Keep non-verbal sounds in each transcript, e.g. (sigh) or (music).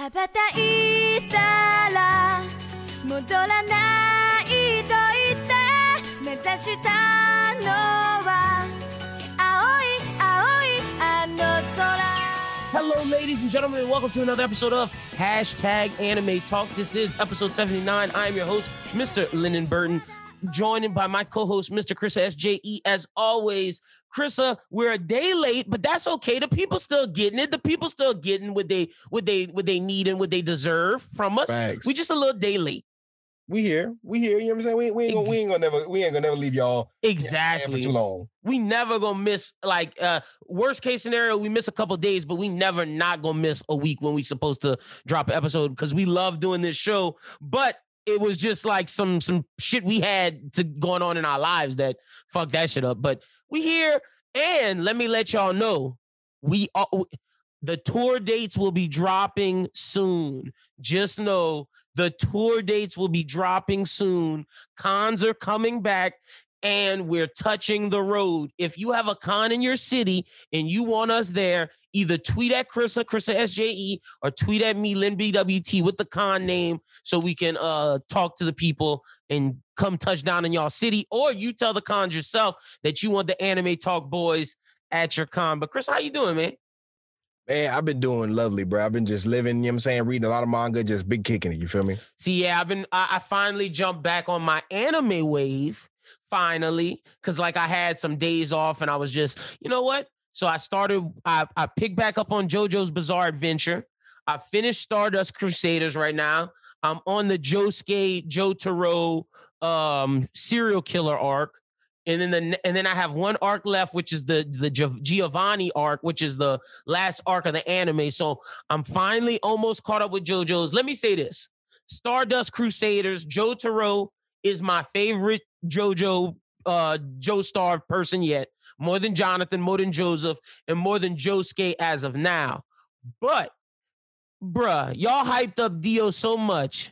羽ばたいたら戻らないと言って目指したのは青い青いあの空 Hello, ladies and gentlemen, and welcome to another episode of Hashtag Anime Talk. This is episode 79. I am your host, Mr. Lennon Burton, joined by my co-host, Mr. Chris SJE. As always, Chrissa, we're a day late, but that's okay. The people still getting it. The people still getting what they what they what they need and what they deserve from us. Facts. We just a little day late. we here, we here. You know what I'm saying? We, we ain't gonna, we ain't gonna never, we ain't gonna never leave y'all Exactly. too long. we never gonna miss like uh worst case scenario we miss a couple days but we never not gonna miss a week when we supposed to drop an episode because we love doing this show but it was just like some some shit we had to going on in our lives that fuck that shit up. But we here and let me let y'all know we are the tour dates will be dropping soon. Just know the tour dates will be dropping soon. Cons are coming back and we're touching the road. If you have a con in your city and you want us there, either tweet at Chrissa, Chrissa SJE, or tweet at me, Lynn BWT, with the con name so we can uh talk to the people and come touch down in y'all city. Or you tell the cons yourself that you want the anime talk boys at your con. But Chris, how you doing, man? Man, I've been doing lovely, bro. I've been just living, you know what I'm saying, reading a lot of manga, just big kicking it. You feel me? See, yeah, I've been I, I finally jumped back on my anime wave. Finally, because like I had some days off and I was just, you know what? So I started, I, I picked back up on JoJo's Bizarre Adventure. I finished Stardust Crusaders right now. I'm on the Josuke Jotaro um serial killer arc. And then the and then I have one arc left, which is the the Giovanni arc, which is the last arc of the anime. So I'm finally almost caught up with JoJo's. Let me say this: Stardust Crusaders, Jotaro is my favorite JoJo uh Joestar person yet. More than Jonathan, more than Joseph, and more than Josuke as of now. But bruh, y'all hyped up Dio so much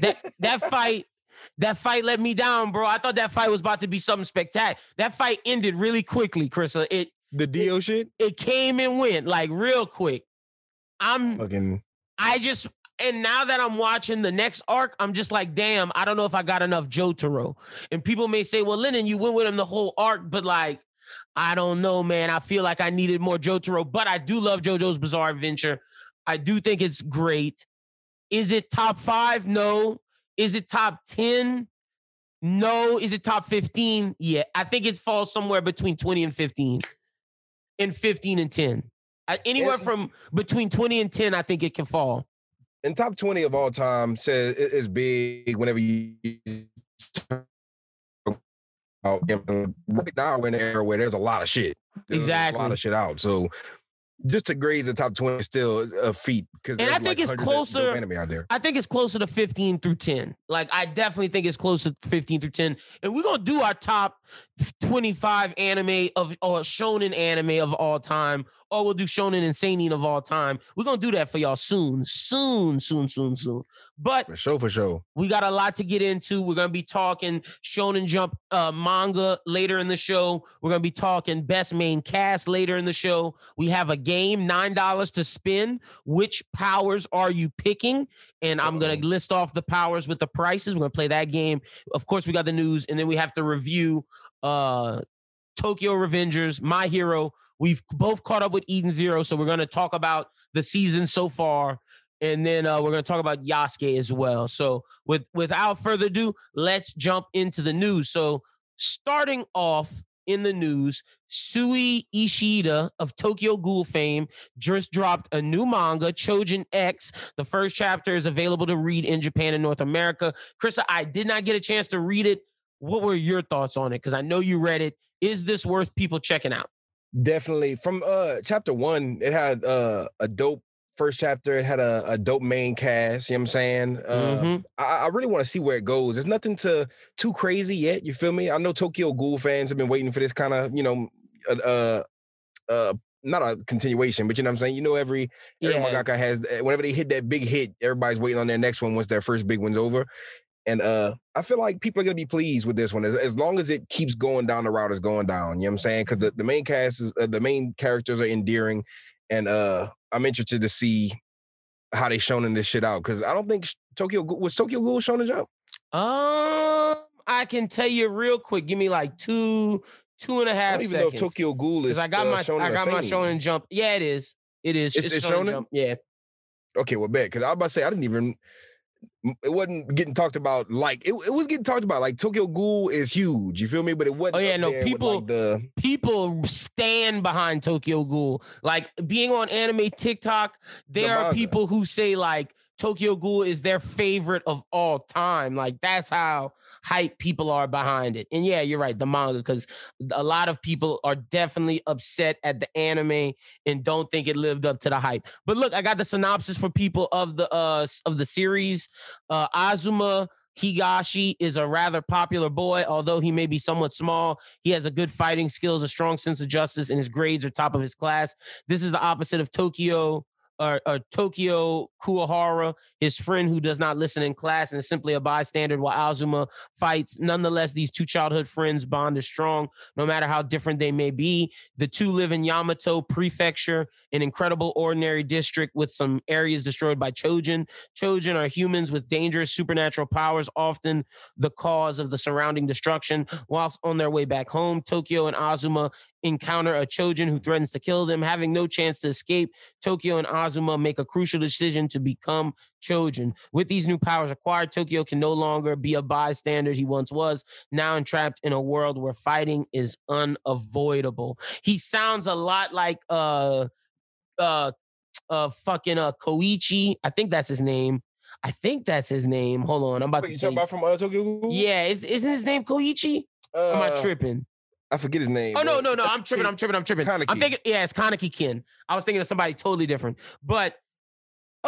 that that fight. That fight let me down, bro. I thought that fight was about to be something spectacular. That fight ended really quickly, Chrissa. It The Dio shit? it came and went like real quick. I'm Fucking I just and now that I'm watching the next arc, I'm just like, damn, I don't know if I got enough Jotaro. And people may say, well, Lennon, you went with him the whole arc, but like, I don't know, man. I feel like I needed more Jotaro, but I do love JoJo's Bizarre Adventure. I do think it's great. Is it top five? No. Is it top 10? No. Is it top 15? Yeah. I think it falls somewhere between 20 and 15. And 15 and 10. Anywhere from between 20 and 10, I think it can fall. In top 20 of all time says it- it's big whenever you right now we're in an era where there's a lot of shit. There's A lot of shit out. So just to graze the top 20 is still a feat. Because And I think it's closer- anime out there. I think it's closer to 15 through 10. Like I definitely think it's closer to 15 through 10. And we're gonna do our top 25 anime of or shonen anime of all time, or we'll do shonen and seinen of all time. We're gonna do that for y'all soon, soon, soon, soon, soon. But For sure, for sure. we got a lot to get into. We're gonna be talking Shonen Jump uh, manga later in the show. We're gonna be talking best main cast later in the show. We have a game, nine dollars to spin. Which powers are you picking? And I'm gonna list off the powers with the prices. We're gonna play that game. Of course, we got the news, and then we have to review uh Tokyo Revengers, My Hero. We've both caught up with Eden Zero, so we're gonna talk about the season so far and then uh, we're going to talk about Yasuke as well. So, with without further ado, let's jump into the news. So, starting off in the news, Sui Ishida of Tokyo Ghoul fame just dropped a new manga, Chojin X. The first chapter is available to read in Japan and North America. Krista, I did not get a chance to read it. What were your thoughts on it? Because I know you read it. Is this worth people checking out? Definitely. From uh chapter one, it had uh a dope first chapter. It had a, a dope main cast. You know what I'm saying? Uh, Mhm. I, I really want to see where it goes. There's nothing to too crazy yet. You feel me? I know Tokyo Ghoul fans have been waiting for this kind of, you know, uh, uh, uh, not a continuation, but you know what I'm saying. You know, every every Yeah. mangaka has eh, whenever they hit that big hit, everybody's waiting on their next one once their first big one's over. And uh, I feel like people are gonna be pleased with this one as, as long as it keeps going down the route it's going down. You know what I'm saying? Because the, the main cast is uh, the main characters are endearing, and uh, I'm interested to see how they shown in this shit out because I don't think Tokyo was Tokyo Ghoul Shonen Jump. Um, I can tell you real quick. Give me like two, two and a half I don't even seconds. know if Tokyo Ghoul is. I got uh, my, Shonen I got my. Shonen Jump. Yeah, it is. It is. It's- it's Shonen? Jump. Yeah. Okay, well, bet because I was about to say I didn't even. It wasn't getting talked about like it, it was getting talked about like Tokyo Ghoul is huge. You feel me? But it wasn't. Oh, yeah, no, people- like, the people stand behind Tokyo Ghoul. Like being on anime TikTok, there The are people who say like Tokyo Ghoul is their favorite of all time. Like that's how hype people are behind it. And yeah, you're right, the manga, because a lot of people are definitely upset at the anime and don't think it lived up to the hype. But look, I got the synopsis for people of the uh of the series. Uh Azuma Higashi is a rather popular boy, although he may be somewhat small. He has a good fighting skills, a strong sense of justice, and his grades are top of his class. This is the opposite of Tokyo or, Tokyo Kuwahara, his friend who does not listen in class and is simply a bystander while Azuma fights. Nonetheless, these two childhood friends bond is strong, no matter how different they may be. The two live in Yamato Prefecture, an incredible ordinary district with some areas destroyed by Chojin. Chojin are humans with dangerous supernatural powers, often the cause of the surrounding destruction. Whilst on their way back home, Tokyo and Azuma encounter a Chojin who threatens to kill them. Having no chance to escape, Tokyo and Azuma make a crucial decision to become Chojin. With these new powers acquired, Tokyo can no longer be a bystander he once was, now entrapped in a world where fighting is unavoidable. He sounds a lot like uh uh uh fucking uh Koichi. I think that's his name. I think that's his name. Hold on, I'm about Wait, to you talking about from uh, Tokyo Yeah, is, isn't his name Koichi? Uh, Am I tripping? I forget his name. Oh no, no, no! I'm tripping. I'm tripping. I'm tripping. I'm thinking, yeah, it's Kaneki Ken. I was thinking of somebody totally different. But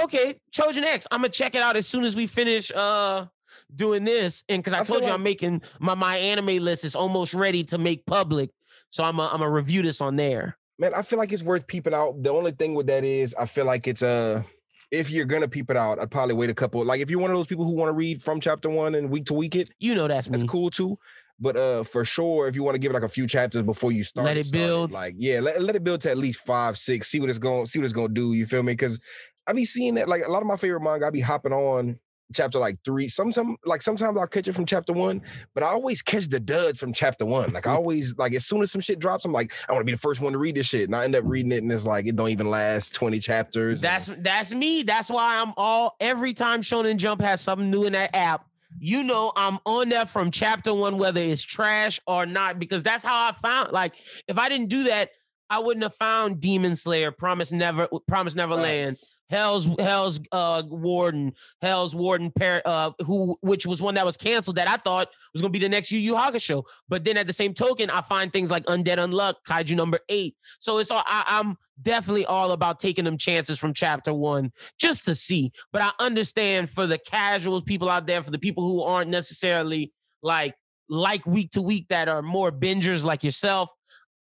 okay, Chojin X. I'm gonna check it out as soon as we finish uh doing this. And because I, I told you like- I'm making my my anime list is almost ready to make public, so I'm i I'm gonna review this on there. man, I feel like it's worth peeping out. The only thing with that is, I feel like it's uh if you're gonna peep it out, I'd probably wait a couple. Like if you're one of those people who want to read from chapter one and week to week it, You know that's that's me. cool too. But uh, for sure, if you want to give it like a few chapters before you start, Let it start build. like yeah, let, let it build to at least five, six. See what it's going, see what it's going to do. You feel me? Because I be seeing that like a lot of my favorite manga. I be hopping on chapter like three. Sometimes like sometimes I'll catch it from chapter one, but I always catch the duds from chapter one. Like I (laughs) always like as soon as some shit drops, I'm like I want to be the first one to read this shit, and I end up reading it, and it's like it don't even last twenty chapters. and- That's that's me. That's why I'm all every time Shonen Jump has something new in that app. You know, I'm on that from chapter one, whether it's trash or not, because that's how I found. Like, if I didn't do that, I wouldn't have found Demon Slayer, Promise Never, Promise Neverland, Facts. Hell's Hell's uh Warden, Hell's Warden Par- uh who which was one that was canceled that I thought was gonna be the next Yu Yu Hakusho. But then at the same token, I find things like Undead Unluck, Kaiju number eight. So it's all I, I'm definitely all about taking them chances from chapter one just to see. But I understand for the casuals, people out there, for the people who aren't necessarily like like week to week that are more bingers like yourself,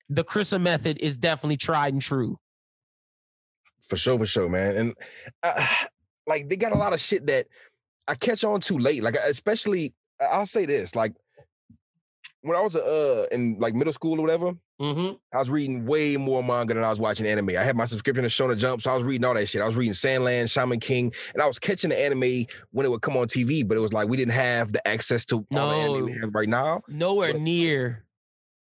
the Chrisa method is definitely tried and true. for sure, for sure, man. And uh, (sighs) like they got a lot of shit that I catch on too late. Like especially, I'll say this: like when I was uh in like middle school or whatever, Mm-hmm. I was reading way more manga than I was watching anime. I had my subscription to Shonen Jump, so I was reading all that shit. I was reading Sand Land, Shaman King, and I was catching the anime when it would come on TV. But it was like we didn't have the access to all the anime we No. have right now. Nowhere Look, near.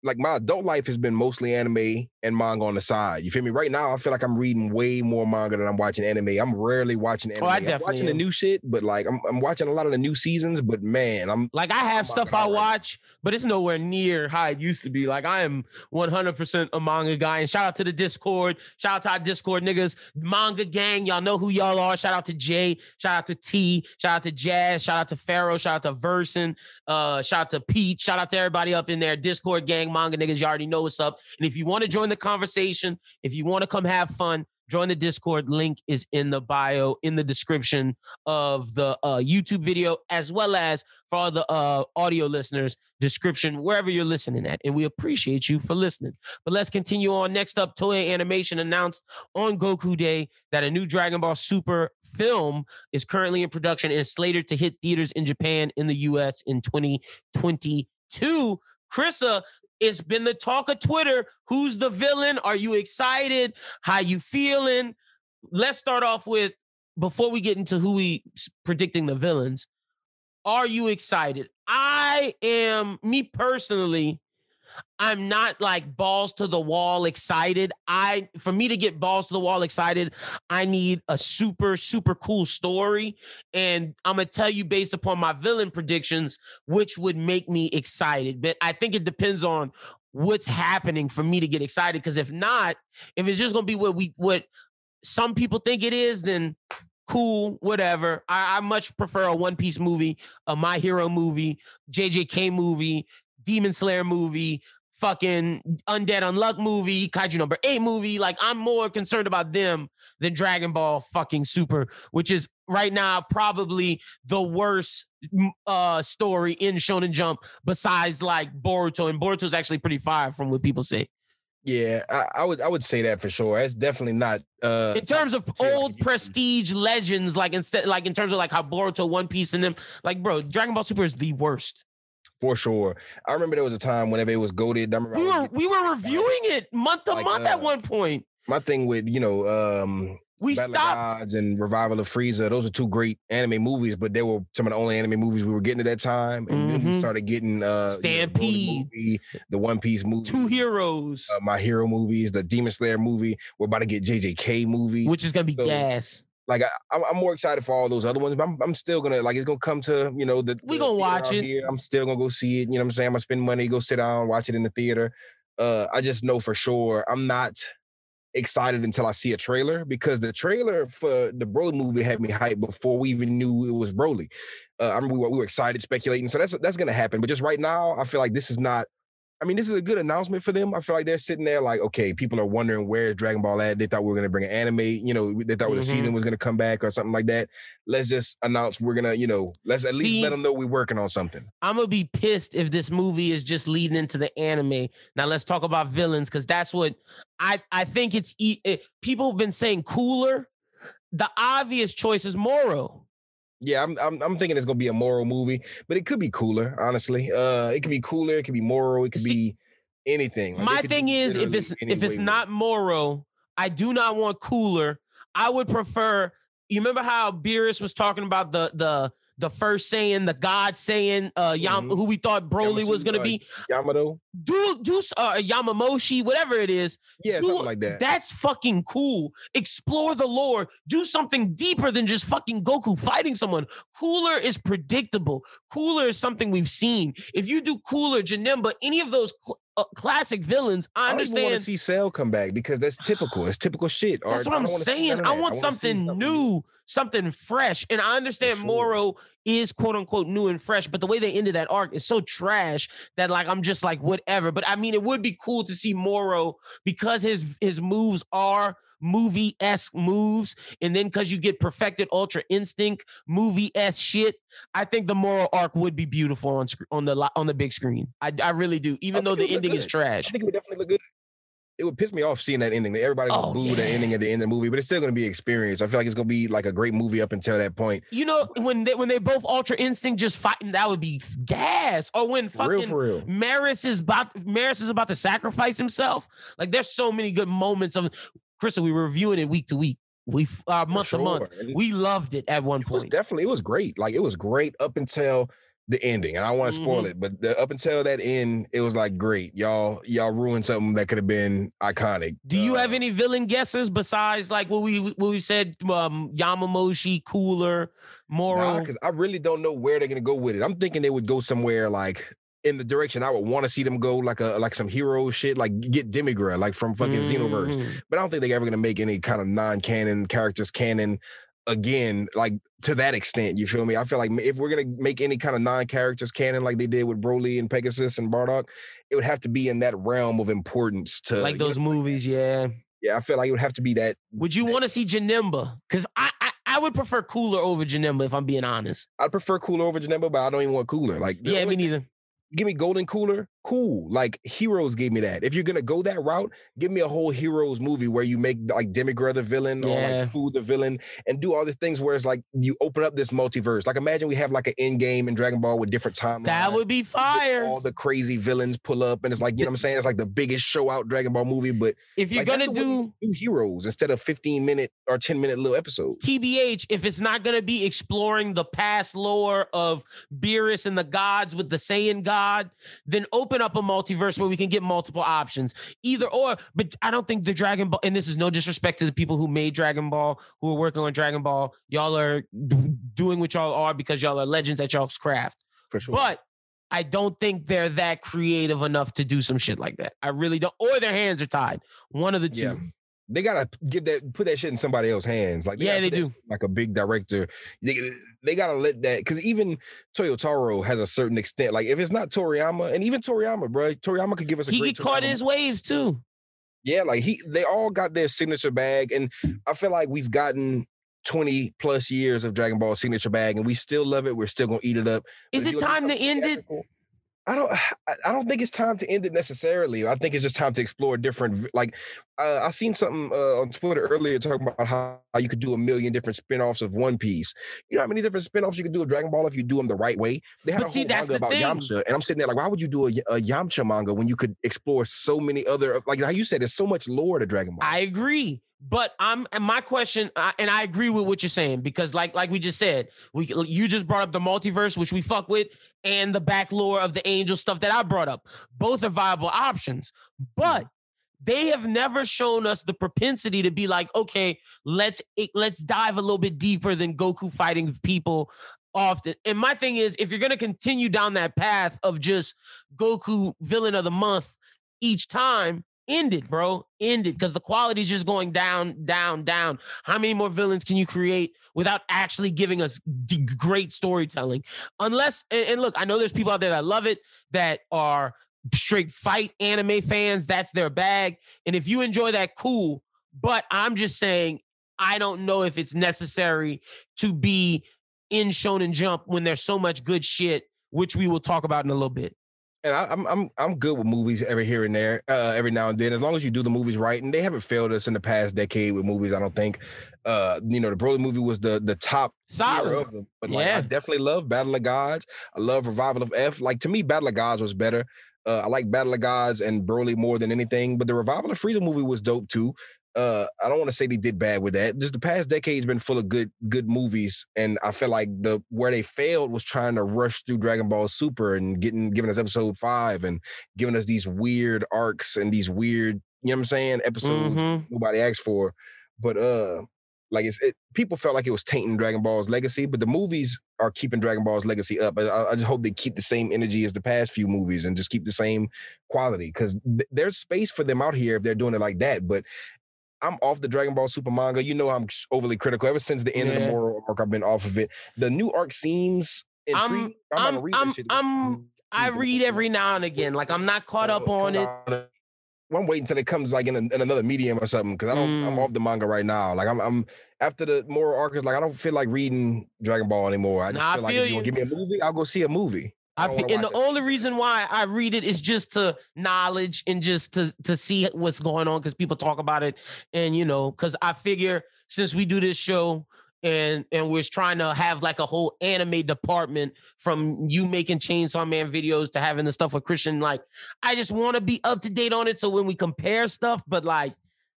Like my adult life has been mostly anime and manga on the side. You feel me? Right now, I feel like I'm reading way more manga than I'm watching anime. I'm rarely watching anime. Oh, I I'm definitely watching the new shit, but like I'm, I'm watching a lot of the new seasons. But man, I'm Like I have stuff I right watch, but it's nowhere near how it used to be. Like I am 100% a manga guy. And shout out to the Discord. Shout out to our Discord niggas, manga gang. Y'all know who y'all are. Shout out to Jay. Shout out to T. Shout out to Jazz. Shout out to Pharaoh. Shout out to Verson. Uh, shout out to Pete. Shout out to everybody up in there. Discord gang, manga niggas. You already know what's up. And if you want to join the conversation, if you want to come have fun, join the Discord. Link is in the bio, in the description of the uh, YouTube video, as well as for all the uh, audio listeners, description wherever you're listening at. And we appreciate you for listening. But let's continue on. Next up, Toei Animation announced on Goku Day that a new Dragon Ball Super film is currently in production and is slated to hit theaters in Japan in the US in 2022. Krissa, it's been the talk of Twitter. Who's the villain? Are you excited? How you feeling? Let's start off with before we get into who we predicting the villains, are you excited? I am, me personally, I'm not like balls to the wall excited. I for me to get balls to the wall excited, I need a super super cool story and I'm going to tell you based upon my villain predictions which would make me excited. But I think it depends on what's happening for me to get excited because if not, if it's just going to be what we what some people think it is, then cool, whatever. I, I much prefer a One Piece movie, a My Hero movie, JJK movie, Demon Slayer movie, fucking Undead Unluck movie, Kaiju number eight movie. Like I'm more concerned about them than Dragon Ball fucking Super, which is right now probably the worst uh story in Shonen Jump besides like Boruto. And Boruto is actually pretty fire from what people say. Yeah, I, I would I would say that for sure. It's definitely not uh in terms of old it used to be. prestige legends, like instead, like in terms of like how Boruto, One Piece, and them, like bro, Dragon Ball Super is the worst. For sure. I remember there was a time whenever it was goaded. I remember We were we were (laughs) reviewing it month to Like, month at uh, one point. my thing with you know um We Battle of stopped. And Revival of Frieza. Those are two great anime movies, but they were some of the only anime movies we were getting at that time. And then we Mhm. started getting uh you know, the movie, the One Piece movie, Two heroes, uh, my hero movies, the Demon Slayer movie. We're about to get JJK movie. which is gonna be so- gas. Like I, I'm, I'm more excited for all those other ones, but I'm, I'm still gonna like it's gonna come to you know the We the gonna watch it. Here. I'm still gonna go see it. You know what I'm saying? I'm gonna spend money, go sit down, watch it in the theater. Uh, I just know for sure I'm not excited until I see a trailer because the trailer for the Broly movie had me hyped before we even knew it was Broly. Uh, I remember we were, we were excited, speculating. So that's that's gonna happen. But just right now, I feel like this is not. I mean, this is a good announcement for them. I feel like they're sitting there like, okay, people are wondering where's Dragon Ball at. They thought we were gonna bring an anime. You know, they thought the Mhm. season was gonna come back or something like that. Let's just announce we're gonna, you know, let's at least See- let them know we're working on something. I'm gonna be pissed if this movie is just leading into the anime. Now let's talk about villains because that's what I I think it's. e- eh, People have been saying cooler. The obvious choice is Moro. Yeah, I'm, I'm I'm thinking it's gonna be a Moro movie, but it could be cooler, honestly. Uh, it could be cooler, it could be Moro, it could See, be anything. Like, My thing is, if it's if it's not Moro, I do not want cooler. I would prefer. You remember how Beerus was talking about the the the first Saiyan, the God Saiyan, uh, Yam, Mhm. who we thought Broly was gonna uh, be. Yamato, Do do uh, Yamamoshi, whatever it is. yeah, do- something like that. That's fucking cool. Explore the lore. Do something deeper than just fucking Goku fighting someone. Cooler is predictable. Cooler is something we've seen. If you do Cooler, Janemba, any of those cl- uh, classic villains, I understand. I don't even want to see Cell come back because that's typical. It's typical shit. Or That's what I I'm don't wanna see saying. I want wanna see something new, something fresh. And I understand sure. Moro is quote unquote new and fresh, but the way they ended that arc is so trash that like I'm just like whatever. But I mean, it would be cool to see Moro because his his moves are movie esque moves, and then because you get perfected Ultra Instinct movie esque shit. I think the Moro arc would be beautiful on sc- on the on the big screen. I I really do, even though the it would look ending is trash. I think it would definitely look good. It would piss me off seeing that ending. Everybody would Oh, boo the ending at the end of the movie, but it's still going to be an experience. I feel like it's going to be like a great movie up until that point. You know, when they when they both Ultra Instinct just fighting, that would be gas. Or when For real, fucking for real. Merus is about Merus is about to sacrifice himself. Like there's so many good moments of Crystal. We were reviewing it week to week, we uh, month to month. We loved it at one it was point. definitely it was great. Like it was great up until the ending. And I don't want to spoil Mhm. it, but the, up until that end, it was like great. Y'all y'all ruined something that could have been iconic. Do you have Uh, any villain guesses besides like what we what we said? Um, Yamamoshi, Cooler, Moro. because I really don't know where they're gonna go with it. I'm thinking they would go somewhere like in the direction I would want to see them go, like a like some hero shit, like get Demigra, like from fucking Xenoverse. Mhm. But I don't think they're ever gonna make any kind of non-canon characters canon again, like to that extent. You feel me? I feel like if we're gonna make any kind of non-characters canon like they did with Broly and Pegasus and Bardock, it would have to be in that realm of importance to like you know, those movies, yeah. Yeah, I feel like it would have to be that. Would you want to see Janemba? Because I, I I would prefer Cooler over Janemba if I'm being honest. I'd prefer Cooler over Janemba, but I don't even want Cooler. Like Yeah, me neither. Give me Golden Cooler cool. Like Heroes gave me that. If you're gonna go that route, give me a whole Heroes movie where you make like Demigra the villain or like Fu the villain and do all these things where it's like you open up this multiverse. Like imagine we have like an end game in Dragon Ball with different timelines. That would be fire. All the crazy villains pull up, and it's like you know what I'm saying. It's like the biggest show out Dragon Ball movie, but If you're like, gonna do heroes instead of 15 minute or 10 minute little episodes. TBH, if it's not gonna be exploring the past lore of Beerus and the gods with the Saiyan god, then open up a multiverse where we can get multiple options. Either or, but I don't think the Dragon Ball, and this is no disrespect to the people who made Dragon Ball, who are working on Dragon Ball. Y'all are doing what y'all are because y'all are legends at y'all's craft. For sure. But I don't think they're that creative enough to do some shit like that. I really don't. Or their hands are tied. One of the two. Yeah. They gotta give that put that shit in somebody else's hands. Like Yeah, they do. Like a big director, they, they gotta let that because even Toyotaro has a certain extent. Like if it's not Toriyama, and even Toriyama, bro, Toriyama could give us a He great get caught in his waves too. yeah, like he they all got their signature bag, and I feel like we've gotten 20 plus years of Dragon Ball signature bag, and we still love it. We're still gonna eat it up. Is it you look at time to end it? I don't. (sighs) I- don't think it's time to end it necessarily. I think it's just time to explore different. Like, uh, I seen something uh, on Twitter earlier talking about how, how you could do a million different spin-offs of One Piece. You know how many different spin-offs you could do of Dragon Ball if you do them the right way. They had But a see, whole that's manga about thing. Yamcha, and I'm sitting there like, why would you do a, a Yamcha manga when you could explore so many other? Like how you said, there's so much lore to Dragon Ball. I agree. But I'm and my question, I, and I agree with what you're saying because, like, like we just said, we you just brought up the multiverse, which we fuck with, and the back lore of the angel stuff that I brought up. Both are viable options, but mm. they have never shown us the propensity to be like, okay, let's let's dive a little bit deeper than Goku fighting people often. And my thing is, if you're gonna continue down that path of just Goku villain of the month each time, end it, bro. End it because the quality is just going down, down, down. How many more villains can you create without actually giving us d- great storytelling? Unless, and, and look, I know there's people out there that love it that are straight fight anime fans. That's their bag. And if you enjoy that, cool. But I'm just saying, I don't know if it's necessary to be in Shonen Jump when there's so much good shit, which we will talk about in a little bit. And I, I'm I'm I'm good with movies every here and there, uh, every now and then, as long as you do the movies right. And they haven't failed us in the past decade with movies. I don't think. Uh, you know, the Broly movie was the the top Solid. of them. But like, Yeah. I definitely love Battle of Gods. I love Revival of F. Like to me, Battle of Gods was better. Uh, I like Battle of Gods and Broly more than anything. But the Revival of Frieza movie was dope too. Uh, I don't want to say they did bad with that. Just the past decade's been full of good good movies, and I feel like the where they failed was trying to rush through Dragon Ball Super and getting giving us episode five and giving us these weird arcs and these weird, you know what I'm saying, episodes Mhm. nobody asked for. But uh, like it's it, people felt like it was tainting Dragon Ball's legacy, but the movies are keeping Dragon Ball's legacy up. I, I just hope they keep the same energy as the past few movies and just keep the same quality because th- there's space for them out here if they're doing it like that. But I'm off the Dragon Ball Super manga. You know I'm overly critical. Ever since the end of the Moro arc, I've been off of it. The new arc seems I'm- intriguing. I'm- read I'm- shit. I'm- I read every now and again. Like I'm not caught up on it. I'm waiting until it comes like in, a, in another medium or something because I don't. I'm Mm. off the manga right now. Like I'm. I'm after the Moro arc is like I don't feel like reading Dragon Ball anymore. I just Nah, I feel like feel if you want you. to give me a movie, I'll go see a movie. I I don't feel, wanna and the it. only reason why I read it is just to knowledge and just to to see what's going on because people talk about it, and you know, because I figure since we do this show and and we're trying to have like a whole anime department from you making Chainsaw Man videos to having the stuff with Christian, like I just want to be up to date on it. So when we compare stuff, but like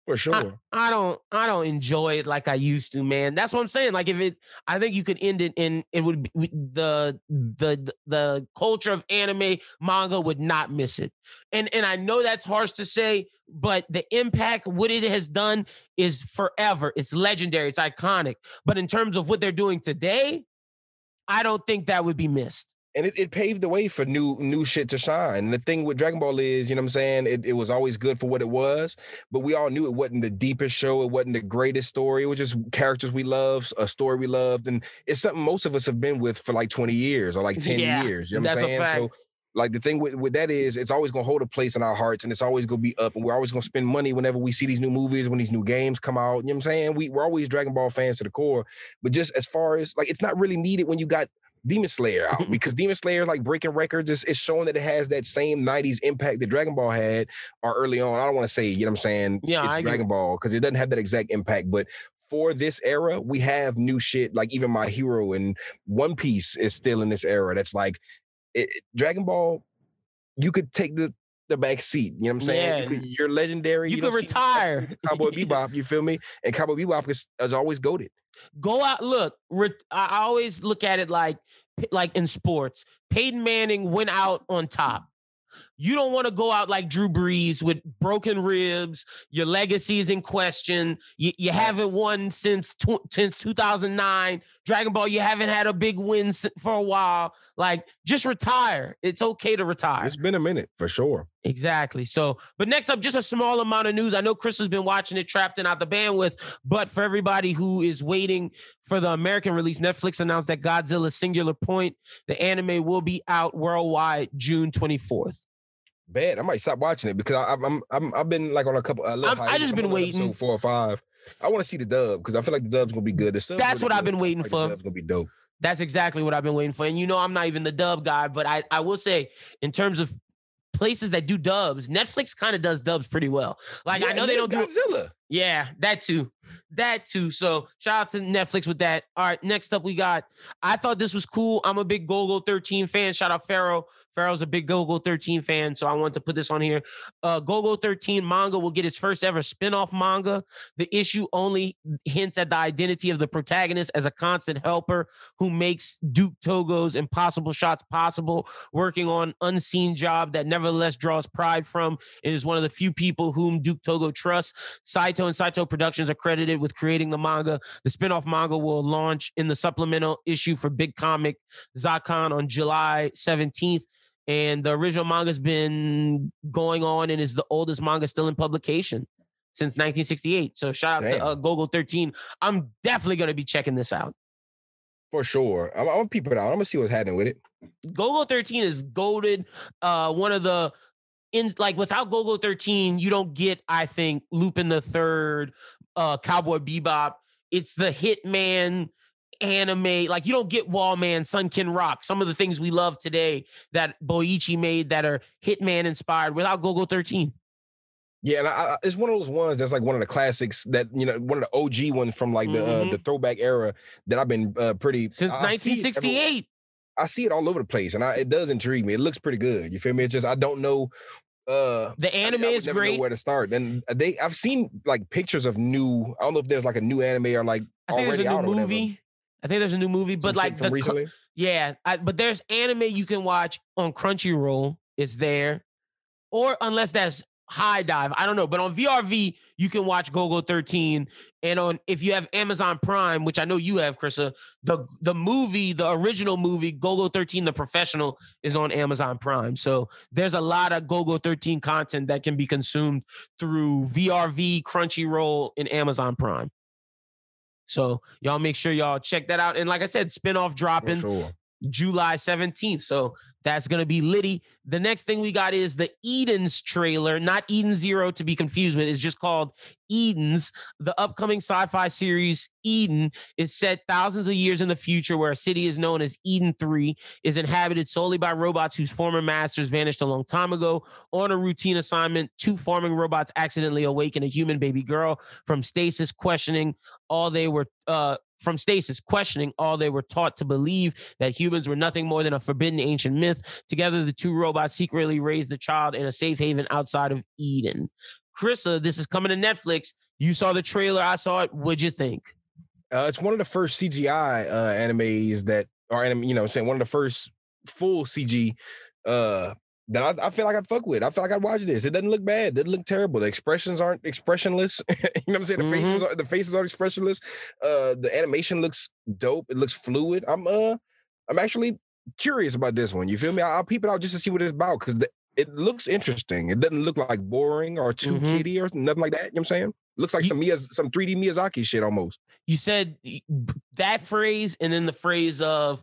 for sure. I don't I don't enjoy it like I used to, man. That's what I'm saying. Like if it I think you could end it in it would be the the the culture of anime manga would not miss it. And and I know that's harsh to say, but the impact what it has done is forever. It's legendary, it's iconic. But in terms of what they're doing today, I don't think that would be missed. And it, it paved the way for new new shit to shine. And the thing with Dragon Ball is, you know what I'm saying, it, it was always good for what it was, but we all knew it wasn't the deepest show, it wasn't the greatest story. It was just characters we loved, a story we loved, and it's something most of us have been with for like 20 years or like 10 Yeah, years. You know what I'm saying? So like the thing with, with that is it's always gonna hold a place in our hearts and it's always gonna be up and we're always gonna spend money whenever we see these new movies, when these new games come out. You know what I'm saying? We, we're always Dragon Ball fans to the core. But just as far as like it's not really needed when you got Demon Slayer out mm-hmm. because Demon Slayer is like breaking records. It's, it's showing that it has that same 90s impact that Dragon Ball had or early on. I don't want to say, you know what I'm saying? Yeah, it's I Dragon Ball because it doesn't have that exact impact, but for this era, we have new shit. Like even my hero and One Piece is still in this era. That's like it, Dragon Ball. You could take the the back seat. You know what I'm saying? Yeah. You could, you're legendary. You don't could retire. Cowboy (laughs) Bebop. You feel me? And Cowboy Bebop is, is always goaded. Go out. Look, I always look at it like like in sports. Peyton Manning went out on top. You don't want to go out like Drew Brees with broken ribs. Your legacy is in question. You, you haven't won since tw- since 2009. Dragon Ball, you haven't had a big win for a while. Like, just retire. It's okay to retire. It's been a minute for sure. Exactly. So, but next up, just a small amount of news. I know Chris has been watching it, trapped and out the bandwidth. But for everybody who is waiting for the American release, Netflix announced that Godzilla Singular Point, the anime, will be out worldwide June 24th. Bad. I might stop watching it because I, I'm I'm I've been like on a couple. A little I just been waiting. Four or five. I want to see the dub because I feel like the dub's gonna be good. That's what I've good. been I waiting feel for. like The dub's gonna be dope. That's exactly what I've been waiting for. And you know, I'm not even the dub guy, but I, I will say, in terms of places that do dubs, Netflix kind of does dubs pretty well. Like, Yeah, I know they don't do Godzilla. Yeah, that too. That too. So shout out to Netflix with that. All right, next up we got. I thought this was cool. I'm a big Golgo 13 fan. Shout out Pharaoh. Pharaoh's a big Golgo 13 fan, so I wanted to put this on here. Uh, Golgo 13 manga will get its first ever spin-off manga. The issue only hints at the identity of the protagonist as a constant helper who makes Duke Togo's impossible shots possible, working on unseen job that nevertheless draws pride from. It is one of the few people whom Duke Togo trusts. Saito and Saito Productions are credited with creating the manga. The spin-off manga will launch in the supplemental issue for Big Comic Zokan on July 17th. And the original manga's been going on and is the oldest manga still in publication since 1968. So shout out Damn. to uh, Golgo 13. I'm definitely going to be checking this out. for sure. I'm, I'm gonna peep it out. I'm gonna see what's happening with it. Golgo 13 is goaded. Uh, one of the in like without Golgo 13, you don't get, I think, Lupin the Third, uh, Cowboy Bebop. It's the Hitman anime. Like you don't get Wallman, Sun-Ken Rock, some of the things we love today that Boichi made that are Hitman inspired without Golgo 13. Yeah, and I, it's one of those ones that's like one of the classics that you know, one of the OG ones from like the uh, Mhm. the throwback era that I've been uh, pretty Since I- I see it 1968. I see it all over the place, and I, it does intrigue me. It looks pretty good. You feel me? It's just I don't know. Uh, The anime I is never know great. where to start. And they, I've seen like pictures of new. I don't know if there's like a new anime or like I think there's already a out new movie. I think there's a new movie, but shit like the recently. Yeah, I, but there's anime you can watch on Crunchyroll. It's there, or unless that's HIDIVE, I don't know. But on VRV, you can watch Golgo 13, and on if you have Amazon Prime, which I know you have, Krista, the the movie, the original movie Golgo 13, The Professional, is on Amazon Prime. So there's a lot of Golgo 13 content that can be consumed through VRV, Crunchyroll, and Amazon Prime. So y'all make sure y'all check that out. And like I said, spinoff dropping sure. July 17th. So that's going to be Liddy. The next thing we got is the Eden's trailer, not Eden Zero to be confused with. It's just called Eden's. The upcoming sci fi series Eden is set thousands of years in the future where a city is known as Eden 3 is inhabited solely by robots whose former masters vanished a long time ago. On a routine assignment, two farming robots accidentally awaken a human baby girl from stasis, questioning all they were uh, from stasis, questioning all they were taught to believe that humans were nothing more than a forbidden ancient myth. Together, the two robots secretly raised the child in a safe haven outside of Eden. Krissa, this is coming to Netflix. You saw the trailer. I saw it. What'd you think? Uh, it's one of the first CGI uh, animes that anime, you know, saying one of the first full CG uh that I, I feel like I'd fuck with. I feel like I'd watch this. It doesn't look bad. It doesn't look terrible. The expressions aren't expressionless. (laughs) you know what I'm saying? The faces are the faces are expressionless. Uh the animation looks dope. It looks fluid. I'm uh I'm actually curious about this one. You feel me? I- I'll peep it out just to see what it's about because it looks interesting. It doesn't look like boring or too Mhm. kiddie or nothing like that. You know what I'm saying? Looks like You- some Miyaz- some 3D Miyazaki shit almost. You said that phrase and then the phrase of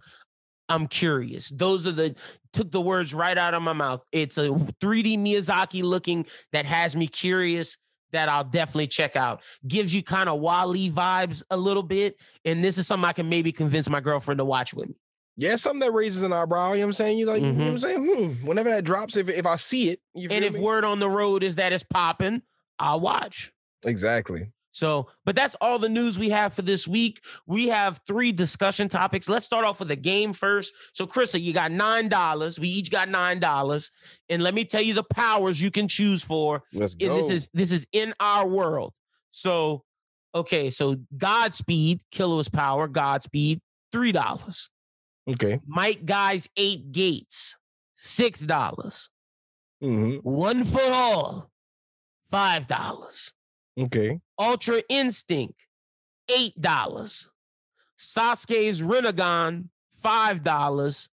I'm curious. Those are the took the words right out of my mouth. It's a 3D Miyazaki looking that has me curious that I'll definitely check out. Gives you kind of WALL-E vibes a little bit. And this is something I can maybe convince my girlfriend to watch with me. Yeah, something that raises an eyebrow. You know what I'm saying? You like, you know what I'm Mhm. saying? Hmm, whenever that drops, if if I see it, you And if me? word on the road is that it's popping, I'll watch. exactly. So, but that's all the news we have for this week. We have three discussion topics. Let's start off with the game first. So, Krista, you got nine dollars. We each got nine dollars, and let me tell you the powers you can choose for. Let's go. And this is this is in our world. So, okay, so Godspeed, Killua's power, Godspeed, three dollars. okay. Might Guy's eight gates, six dollars. hmm One for all, five dollars. Okay. Ultra Instinct, eight dollars. Sasuke's Rinnegan, five dollars.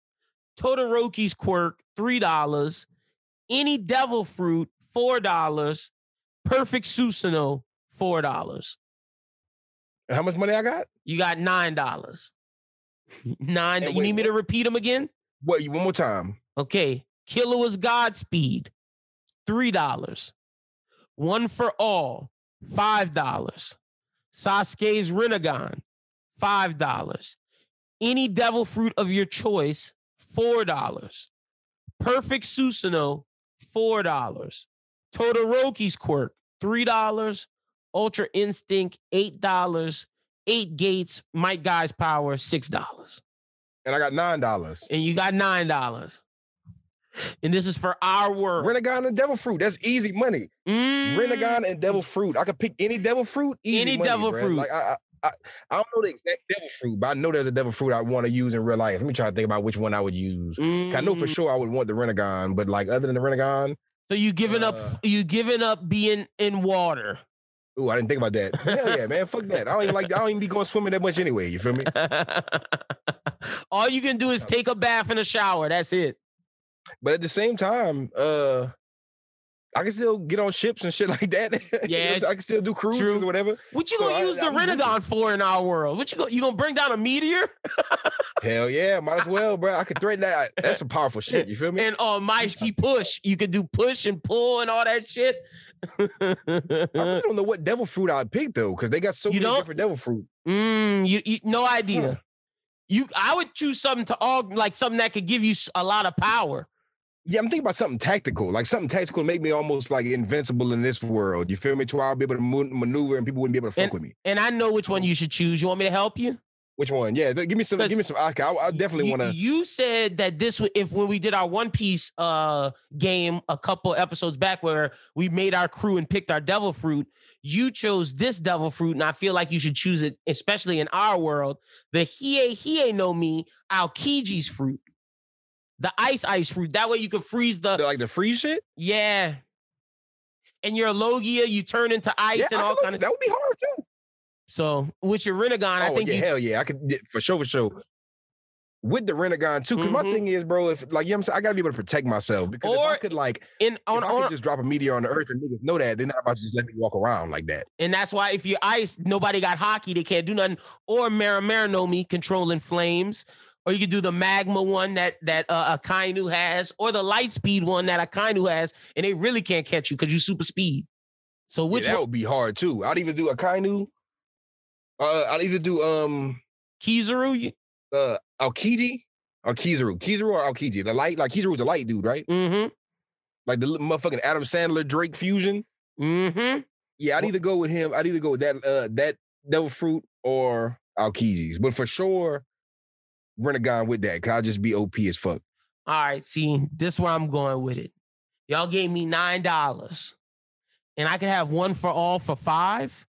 Todoroki's Quirk, three dollars. Any Devil Fruit, four dollars. Perfect Susanoo, four dollars. And how much money I got? You got nine dollars. (laughs) Nine. And you need me to repeat them again? What? You one more time? Okay. Killer was Godspeed, three dollars. One for all, five dollars. Sasuke's Rinnegan, five dollars. Any devil fruit of your choice, four dollars. Perfect Susanoo, four dollars. Todoroki's Quirk, three dollars. Ultra Instinct, eight dollars. Eight Gates, Might Guy's Power, six dollars And I got nine dollars. and you got nine dollars. And this is for our world. Rinnegan and devil fruit. That's easy money. Mm. Rinnegan and devil fruit. I could pick any devil fruit. Easy Any money, devil bruh. fruit. Like I, I, I, don't know the exact devil fruit, but I know there's a devil fruit I want to use in real life. Let me try to think about which one I would use. I know for Mm. sure I would want the Rinnegan, but like other than the Rinnegan, So you giving up? Uh, You giving up being in water? ooh, I didn't think about that. Hell yeah, man, fuck that. I don't even like. I don't even be going swimming that much anyway. You feel me? (laughs) All you can do is take a bath and a shower. That's it. But at the same time, uh, I can still get on ships and shit (laughs) like that. (laughs) You know Yeah. I can still do cruises true. or whatever. What you So gonna I- use the I'm. Rinnegan for in our world? What you go? You gonna bring down a meteor? (laughs) Hell yeah, might as well, bro. I could threaten that. That's some powerful shit. You feel me? And uh, mighty push. You could do push and pull and all that shit. I really don't know what devil fruit I'd pick though, because they got so You many don't? different devil fruit. Mm, you, you no idea. Huh. You, I would choose something to aug like something that could give you a lot of power. Yeah, I'm thinking about something tactical, like something tactical to make me almost like invincible in this world. You feel me? To where I'll be able to maneuver and people wouldn't be able to fuck with me. And I know which one you should choose. You want me to help you? Which one? Yeah, give me some. Give me some. I, I, I definitely want to. You said that this would if when we did our One Piece uh game a couple episodes back where we made our crew and picked our devil fruit. You chose this devil fruit, and I feel like you should choose it, especially in our world. The Hie Hie no Mi Aokiji's fruit, the ice ice fruit. That way you could freeze the Like the free shit. Yeah. And your Logia, you turn into ice Yeah, and I all kind of. that would be hard too. So with your Rinnegan, I oh think yeah, you. hell yeah, I could for sure, for sure. With the Rinnegan too, because my Mhm. thing is, bro, if like you know what I'm saying, I gotta be able to protect myself because if I could like In on, if I on could just drop a meteor on the earth and niggas know that, they're not about to just let me walk around like that. and that's why if you're ice, nobody got haki, they can't do nothing. Or Mera Mera no Mi controlling flames. Or you could do the magma one that that uh, Akainu has, or the light speed one that Akainu has, and they really can't catch you because you super speed. So Yeah, which that one? would be hard too. I'd even do Akainu, uh, I'd either do um Kizaru? Uh Aokiji or Kizaru. Kizaru or Aokiji. The light, like Kizaru's a light dude, right? mm-hmm. Like the little motherfucking Adam Sandler Drake fusion. Mm-hmm. Yeah, I'd either go with him. I'd either go with that uh that devil fruit or Aokiji's. But for sure, Rinnegan with that, cause I'll just be OP as fuck. All right, see, this where I'm going with it. Y'all gave me nine dollars, and I could have one for all for five.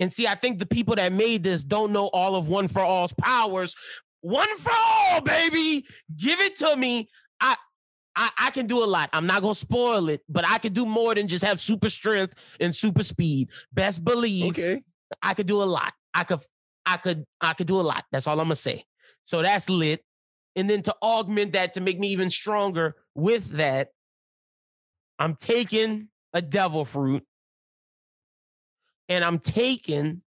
And see, I think the people that made this don't know all of one for all's powers. One for all, baby, give it to me. I, I, I can do a lot. I'm not gonna spoil it, but I can do more than just have super strength and super speed. Best believe Okay. I could do a lot. I could, I could, I could do a lot. That's all I'm gonna say. So that's lit. And then to augment that to make me even stronger with that, I'm taking a devil fruit and I'm taking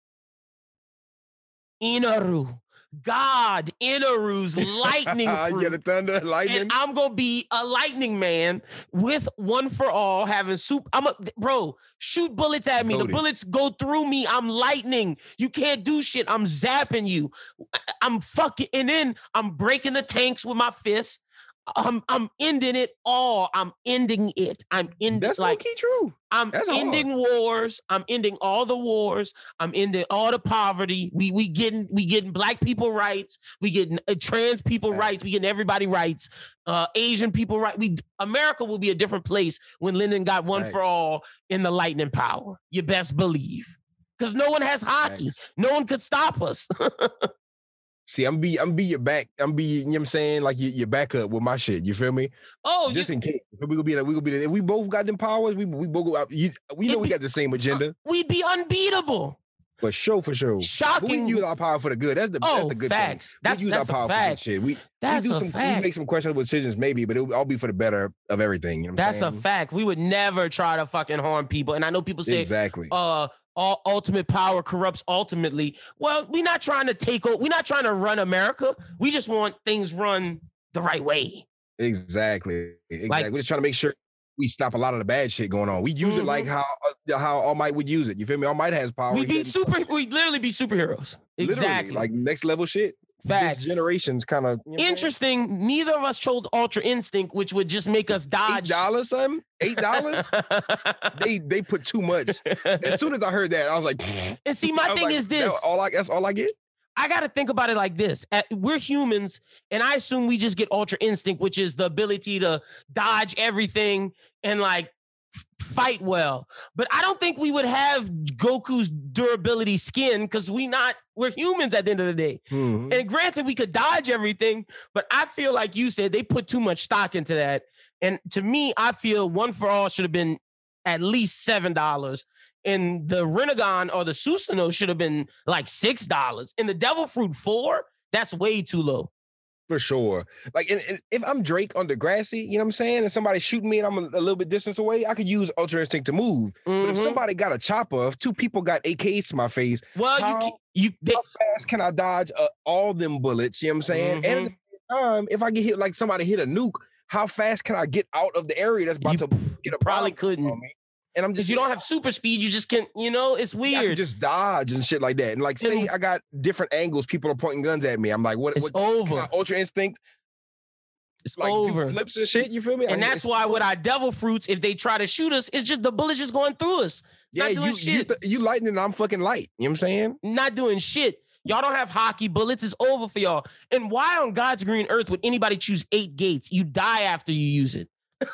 Eneru, God Eneru's lightning (laughs) fruit. yeah, the thunder, lightning. and I'm gonna be a lightning man with one for all, having soup. I'm a bro. Shoot bullets at me. The bullets go through me. I'm lightning. You can't do shit. I'm zapping you. I- I'm fucking, and then I'm breaking the tanks with my fist. I'm I'm ending it all. I'm ending it. I'm ending That's like key true. I'm That's hard. ending wars. I'm ending all the wars. I'm ending all the poverty. We we getting we getting black people rights. We getting uh, trans people Facts. rights. We getting everybody rights. Uh, Asian people right. We America will be a different place when Lyndon got one for all in the lightning power. You best believe. Because no one has haki. No one could stop us. (laughs) See, I'm be I'm be your back. I'm be you know what I'm saying like your, your backup with my shit. You feel me? oh, you, Just in case we gonna be like we gonna be if we both got them powers. We we both go out. You, we know we be- got the same agenda, we'd be unbeatable. but show for sure. But we Shocking. use our power for the good. That's the that's oh, the good facts. thing. That's we use that's our a power for good fact. shit. We That's we do a some fact. we make some questionable decisions maybe, but it'll all be for the better of everything. You know what That's I'm a fact. We would never try to fucking harm people. And I know people say, exactly. uh, all ultimate power corrupts ultimately. Well, we're not trying to take over. We're not trying to run America. We just want things run the right way. Exactly. Exactly. We're just trying to make sure we stop a lot of the bad shit going on. We use it like how uh, how All Might would use it. You feel me? All Might has power. We'd be super. We'd literally be superheroes. literally, Exactly. like next level shit. Facts. This generation's kind of Interesting. Neither of us chose Ultra Instinct, which would just make us dodge Eight dollars, son. Eight dollars. (laughs) they they put too much. As soon as I heard that, I was like, (laughs) and see, my thing like, is this. all I that's all I get. I got to think about it like this. At- we're humans, and I assume we just get ultra instinct, which is the ability to dodge everything and like fight well. But I don't think we would have Goku's durability skin because we not we're humans at the end of the day. Mhm. And granted, we could dodge everything, but I feel like you said they put too much stock into that. And to me, I feel one for all should have been at least seven dollars. And the Rinnegan or the Susanoo should have been like six dollars. And the Devil Fruit four, that's way too low. For sure. Like, and, and if I'm Drake on Degrassi, you know what I'm saying, and somebody's shooting me and I'm a, a little bit distance away, I could use Ultra Instinct to move. But if Mhm. somebody got a chopper, if two people got AKs to my face, well, you how- ca- you they, how fast can I dodge uh, all them bullets? You know what I'm saying? And at the Mm-hmm. same time, if I get hit like somebody hit a nuke, how fast can I get out of the area that's about You to get a probably couldn't. And I'm just you don't have super speed. You just can't. you know, it's I weird. just dodge and shit like that. And like, say I got different angles, people are pointing guns at me. I'm like, what? it's what over. I Ultra Instinct, It's like over. flips and shit. You feel me? I And mean, that's why with our devil fruits, if they try to shoot us, it's just the bullets just going through us. yeah, not doing you you, shit. th- you lightning, and I'm fucking light. You know what I'm saying? not doing shit. Y'all don't have haki bullets. It's over for y'all. And why on God's green earth would anybody choose eight gates? You die after you use it. (laughs)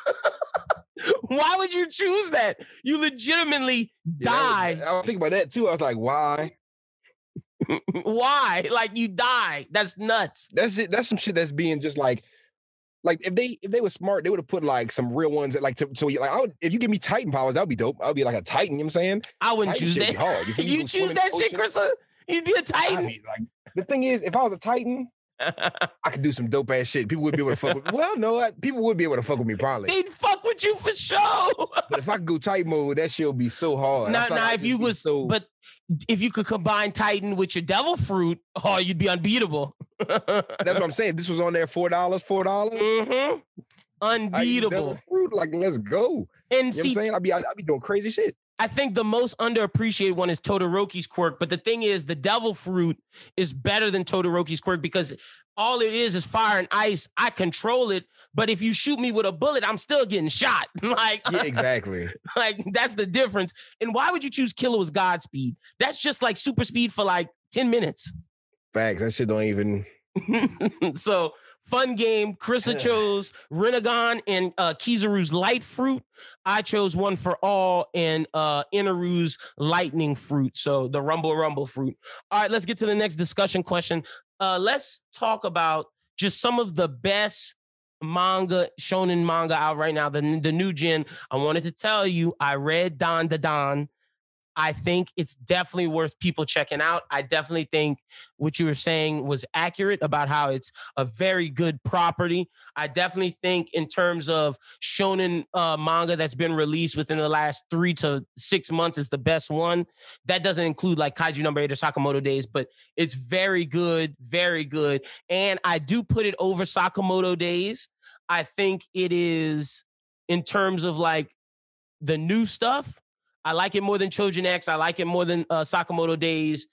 (laughs) why would you choose that? You legitimately Yeah, that was- die. I was thinking about that too. I was like, why? (laughs) why? Like you die. That's nuts. That's it. That's some shit that's being just like, like if they if they were smart, they would have put like some real ones that like to so like I would if you give me Titan powers, that would be dope. I would be like a Titan. You know what I'm saying? I wouldn't Titan choose that. hard. You? (laughs) You choose that shit. Krista? You'd be a I'd titan. like, the thing is, if I was a Titan, (laughs) I could do some dope ass shit. People would be able to fuck with. me. Well, no, I- people would be able to fuck with me probably. They'd fuck with you for sure. (laughs) But if I could go Titan mode, that shit would be so hard. I Now, now, if you was, so, but if you could combine Titan with your devil fruit, oh, you'd be unbeatable. that's what I'm (laughs) saying. This was on there four dollars, four dollars. hmm Unbeatable. Fruit, like let's go. And You know what I'm saying? I'd be, I'd be doing crazy shit. I think the most underappreciated one is Todoroki's quirk. But the thing is, the devil fruit is better than Todoroki's quirk because all it is is fire and ice. I control it, but if you shoot me with a bullet, I'm still getting shot. (laughs) like, Yeah, exactly. (laughs) like that's the difference. And why would you choose Killua's Godspeed? That's just like super speed for like 10 minutes. Facts. That shit don't even. (laughs) so fun game. Krista chose Rinnegan and uh Kizaru's light fruit. I chose one for all and uh Eneru's lightning fruit. So the rumble rumble fruit. All right, let's get to the next discussion question. Uh let's talk about just some of the best manga shonen manga out right now the, the new gen i wanted to tell you i read Dandadan I think it's definitely worth people checking out. I definitely think what you were saying was accurate about how it's a very good property. I definitely think in terms of shonen uh, manga that's been released within the last three to six months is the best one. That doesn't include like Kaiju Number Eight or Sakamoto Days, but it's very good, very good. And I do put it over Sakamoto Days. I think it is in terms of like the new stuff. I like it more than Chojin X. I like it more than uh, Sakamoto Days.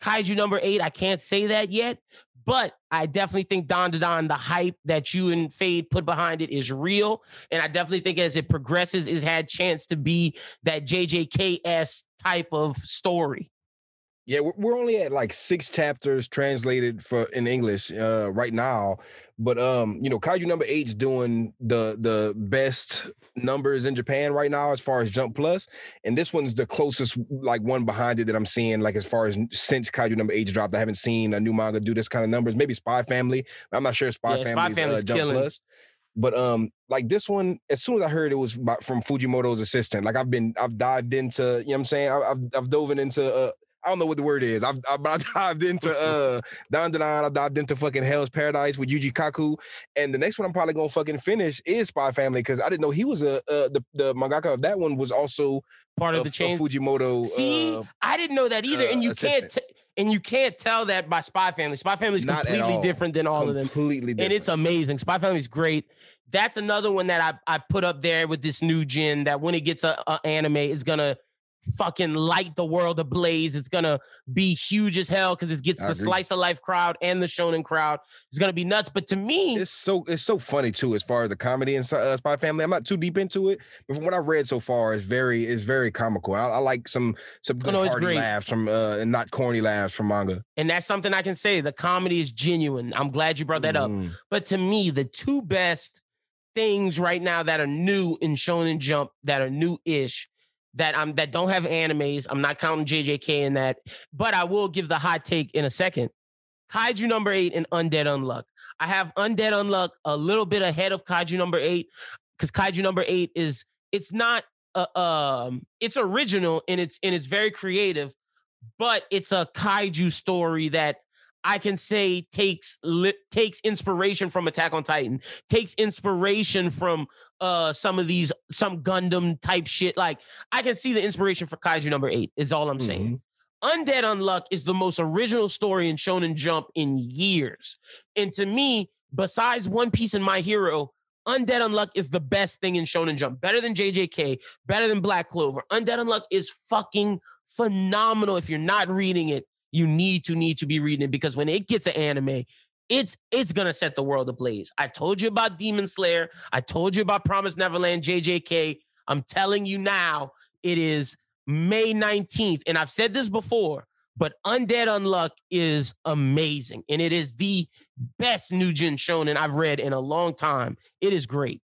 Kaiju number eight, I can't say that yet, but I definitely think *Don Don* the hype that you and Fade put behind it is real. And I definitely think as it progresses, it's had chance to be that JJKS type of story. Yeah, we're only at like six chapters translated for in English uh, right now, but um, you know, Kaiju number eight's doing the the best numbers in Japan right now as far as Jump Plus, and this one's the closest like one behind it that I'm seeing like as far as since Kaiju number eight dropped. I haven't seen a new manga do this kind of numbers. Maybe Spy Family. I'm not sure Spy yeah, Family's, Spy uh, Jump killing. Plus. But um, like this one, as soon as I heard it was from Fujimoto's assistant, like I've been, I've dived into, you know what I'm saying? I've, I've dove into uh, I don't know what the word is. I've, I've, I've (laughs) dived into uh Dandadan, I dived into fucking Hell's Paradise with Yuji Kaku, and the next one I'm probably gonna fucking finish is Spy Family because I didn't know he was a uh, the the mangaka of that one was also part of the chain. Fujimoto. See, uh, I didn't know that either, and you assistant. can't. T- and you can't tell that by Spy Family. Spy Family is completely different than all completely of them. Completely different. And it's amazing. Spy Family is great. That's another one that I, I put up there with this new gen that when it gets a, a anime is gonna fucking light the world ablaze. It's gonna be huge as hell because it gets I the agree. slice of life crowd and the shonen crowd. It's gonna be nuts. But to me, it's so it's so funny too as far as the comedy and uh, Spy Family. I'm not too deep into it, but from what I've read so far, it's very it's very comical. I, I like some some good oh, no, hearty laughs from uh, and not corny laughs from manga. And that's something I can say. The comedy is genuine. I'm glad you brought that mm. up. But to me, the two best things right now that are new in Shonen Jump that are new-ish that I'm that don't have animes. I'm not counting JJK in that, but I will give the hot take in a second. Kaiju number eight and Undead Unluck. I have Undead Unluck a little bit ahead of Kaiju number eight because Kaiju number eight is it's not uh, um it's original and it's and it's very creative, but it's a kaiju story that I can say takes takes inspiration from Attack on Titan, takes inspiration from uh some of these some Gundam type shit. Like I can see the inspiration for Kaiju number eight. Is all I'm mm-hmm. saying. Undead Unluck is the most original story in Shonen Jump in years, and to me, besides One Piece and My Hero, Undead Unluck is the best thing in Shonen Jump. Better than JJK, better than Black Clover. Undead Unluck is fucking phenomenal. If you're not reading it, you need to need to be reading it because when it gets an anime, it's it's gonna set the world ablaze. I told you about Demon Slayer. I told you about Promise Neverland, JJK. I'm telling you now, it is May 19th, and I've said this before, but Undead Unluck is amazing, and it is the best new gen shonen I've read in a long time. It is great.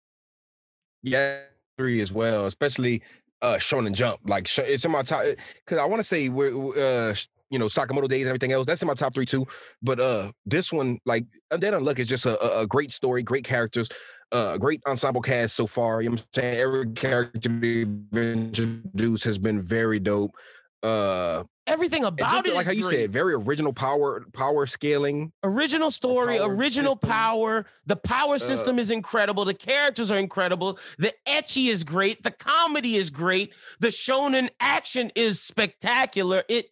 Yeah, three as well, especially uh Shonen Jump. Like it's in my top because I want to say we're uh you know, Sakamoto days and everything else. That's in my top three too. But uh this one, like Undead Unluck is just a, a great story, great characters, uh great ensemble cast so far. You know what I'm saying? Every character we've introduced has been very dope. Uh everything about it like how you great. said very original power power scaling original story power original system. power the power uh, system is incredible the characters are incredible the ecchi is great the comedy is great the shonen action is spectacular it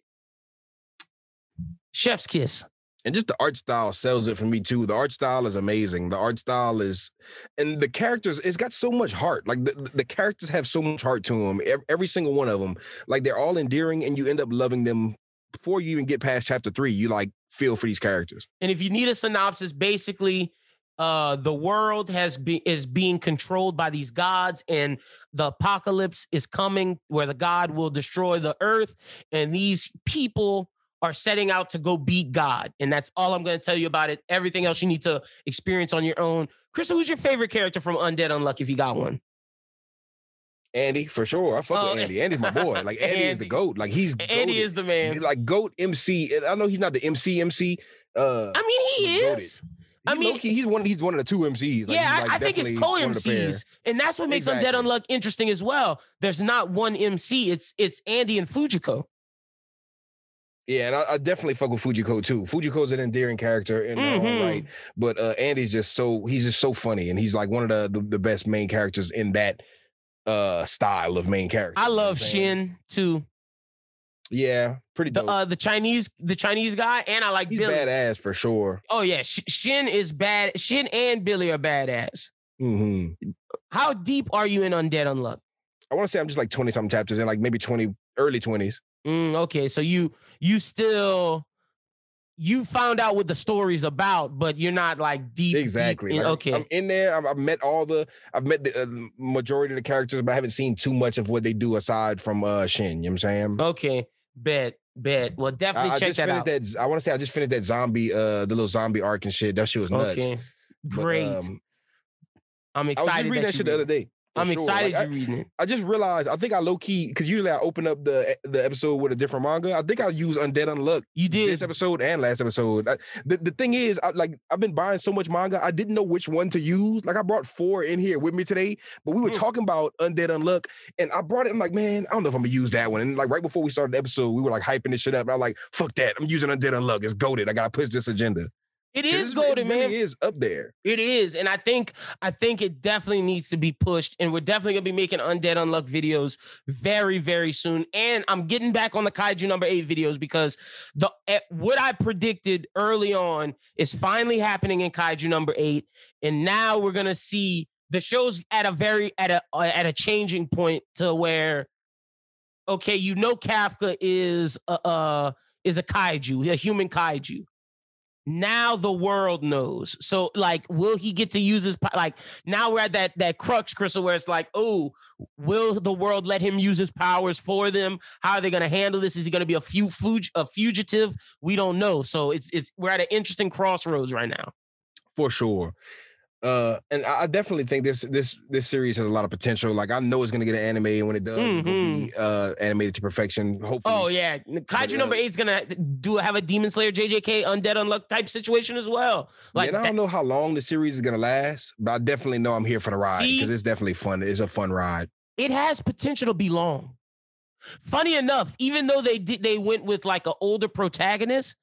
Chef's kiss. And just the art style sells it for me too. The art style is amazing. The art style is, and the characters, it's got so much heart. Like the, the characters have so much heart to them. Every, single one of them. Like they're all endearing and you end up loving them before you even get past chapter three. You like feel for these characters. And if you need a synopsis, basically, uh, the world has be, is being controlled by these gods, and the apocalypse is coming, where the god will destroy the earth, and these people are setting out to go beat God. And that's all I'm going to tell you about it. Everything else you need to experience on your own. Crystal, who's your favorite character from Undead Unluck if you got one? Andy, for sure. I fuck oh, with Andy. Andy's my boy. Like Andy, (laughs) Andy, is the goat. Like he's Andy goated. is the man. He's like goat MC. I know he's not the MC MC. Uh, I mean, he is. I mean- he's one. He's one of the two MCs. Like, yeah, I, like, I think it's co one of the pair. MCs, and that's what makes Undead Exactly. Unluck interesting as well. There's not one MC. It's it's Andy and Fujiko. Yeah, and I, I definitely fuck with Fujiko too. Fujiko's an endearing character in her own right, but uh, Andy's just so he's just so funny, and he's like one of the the, the best main characters in that uh style of main character. I you know love? Shin too. Yeah, pretty The uh the Chinese the Chinese guy, and I like he's Billy. badass for sure. Oh yeah, Shin is bad. Shin and Billy are badass. hmm How deep are you in Undead Unluck? I want to say I'm just like twenty something chapters in, like maybe twenty early twenties. Mm, okay, so you you still you found out what the story's about, but you're not like deep. deep Exactly. in- Like, okay. I'm in there. I've, I've met all the. I've met the uh, majority of the characters, but I haven't seen too much of what they do aside from uh Shin. You know what I'm saying? okay. Bet. Bet. Well, definitely I, I check just that finished out. that. I want to say I just finished that zombie, uh, the little zombie arc and shit. That shit was nuts. Okay. But, Great. um, I'm excited. I was just reading that, you shit the other day. I'm sure. excited Like, I, you're reading it. I just realized. I think I low key because usually I open up the the episode with a different manga. I think I use Undead Unluck You did. this episode and last episode. I, the the thing is, I, like I've been buying so much manga, I didn't know which one to use. Like I brought four in here with me today, but we were Hmm. talking about Undead Unluck, and I brought it. I'm like, man, I don't know if I'm gonna use that one. And like right before we started the episode, we were like hyping this shit up. And I'm like, fuck that, I'm using Undead Unluck. It's goaded. I gotta push this agenda. It is golden, it really man. It is up there. It is, and I think I think it definitely needs to be pushed, and we're definitely gonna be making undead unluck videos very very soon. And I'm getting back on the kaiju number eight videos because the eh, what I predicted early on is finally happening in kaiju number eight, and now we're gonna see the show's at a very at a uh, at a changing point to where, okay, you know Kafka is a uh, is a kaiju, a human kaiju now the world knows. So like, will he get to use his like? Now we're at that that crux, Crystal, where it's like, oh, will the world let him use his powers for them? How are they going to handle this? Is he going to be a few fug- a fugitive? We don't know. So it's it's we're at an interesting crossroads right now. for sure. Uh, and I definitely think this this this series has a lot of potential. Like I know it's gonna get an anime, and when it does, it's gonna be uh animated to perfection. Hopefully, Oh yeah, kaiju uh, number eight is gonna do have a Demon Slayer JJK Undead Unluck type situation as well. Like and I don't know how long the series is gonna last, but I definitely know I'm here for the ride because it's definitely fun. It's a fun ride. it has potential to be long. Funny enough, even though they did they went with like an older protagonist,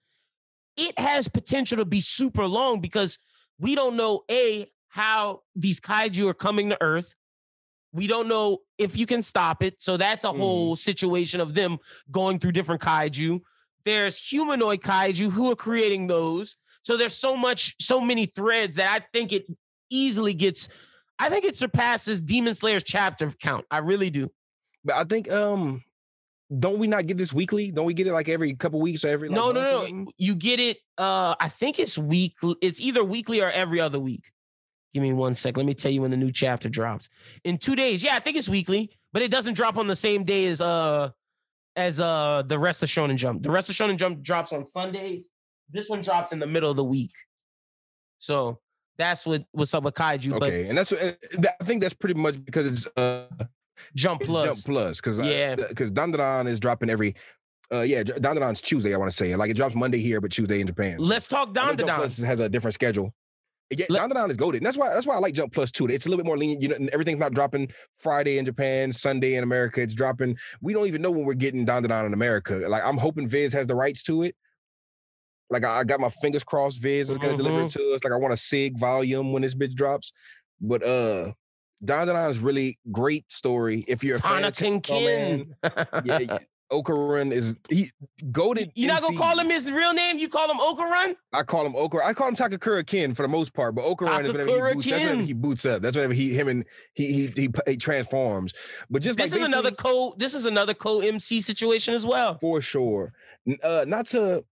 it has potential to be super long because we don't know a how these kaiju are coming to Earth. We don't know if you can stop it. So that's a Mhm. whole situation of them going through different kaiju. There's humanoid kaiju who are creating those. So there's so much, so many threads that I think it easily gets. I think it surpasses Demon Slayer's chapter count. I really do. But I think um don't we not get this weekly? Don't we get it like every couple weeks or every like, no, no, no. You get it. Uh, I think it's weekly. It's either weekly or every other week. Give me one sec. Let me tell you when the new chapter drops. In two days. Yeah, I think it's weekly, but it doesn't drop on the same day as uh as uh the rest of Shonen Jump. The rest of Shonen Jump drops on Sundays. This one drops in the middle of the week. So that's what what's up with Kaiju. But Okay, and that's what I think that's pretty much because it's uh Jump Plus. Jump Plus because Yeah. because Dandadan is dropping every uh yeah Dandadan's Tuesday I want to say like it drops Monday here but Tuesday in Japan. Let's talk Dandadan. Plus has a different schedule. Yeah, Let- Dandadan is goaded. And that's why that's why I like Jump Plus too. It's a little bit more lenient. You know, everything's not dropping Friday in Japan, Sunday in America. It's dropping. We don't even know when we're getting Dandadan in America. Like I'm hoping Viz has the rights to it. Like I, I got my fingers crossed. Viz is gonna deliver it Mm-hmm. to us. Like I want a Sig volume when this bitch drops. But uh Dandadan is really great story. If you're a fan of Tanakin Kin. yeah, yeah, Okarun is he goaded. You're not gonna call him his real name? You call him Okarun? I call him Okura. I call him Takakura Kin for the most part, but Okarun is whenever he boots. That's whenever he boots up. That's whenever he him and he he he, he transforms. But just This like is another co. This is another co MC situation as well. for sure. Uh, not to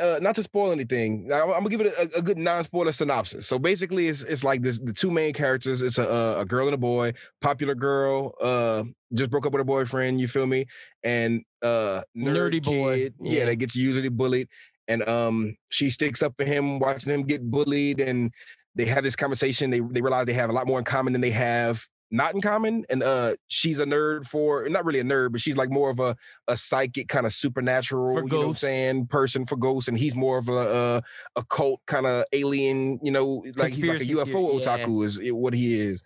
uh, not to spoil anything. I'm, I'm gonna give it a, a good non-spoiler synopsis. So basically, it's it's like this: the two main characters. It's a a, girl and a boy. Popular girl. Uh, just broke up with her boyfriend. You feel me? And uh, nerd Nerdy boy, kid, yeah. Yeah, that gets usually bullied. And um, she sticks up for him, watching him get bullied, and they have this conversation. They they realize they have a lot more in common than they have not in common. And uh she's a nerd for not really a nerd, but she's like more of a a psychic kind of supernatural, you know what I'm saying, person for ghosts. And he's more of a a, a cult kind of alien, you know, like he's like a UFO theory, yeah. otaku is what he is.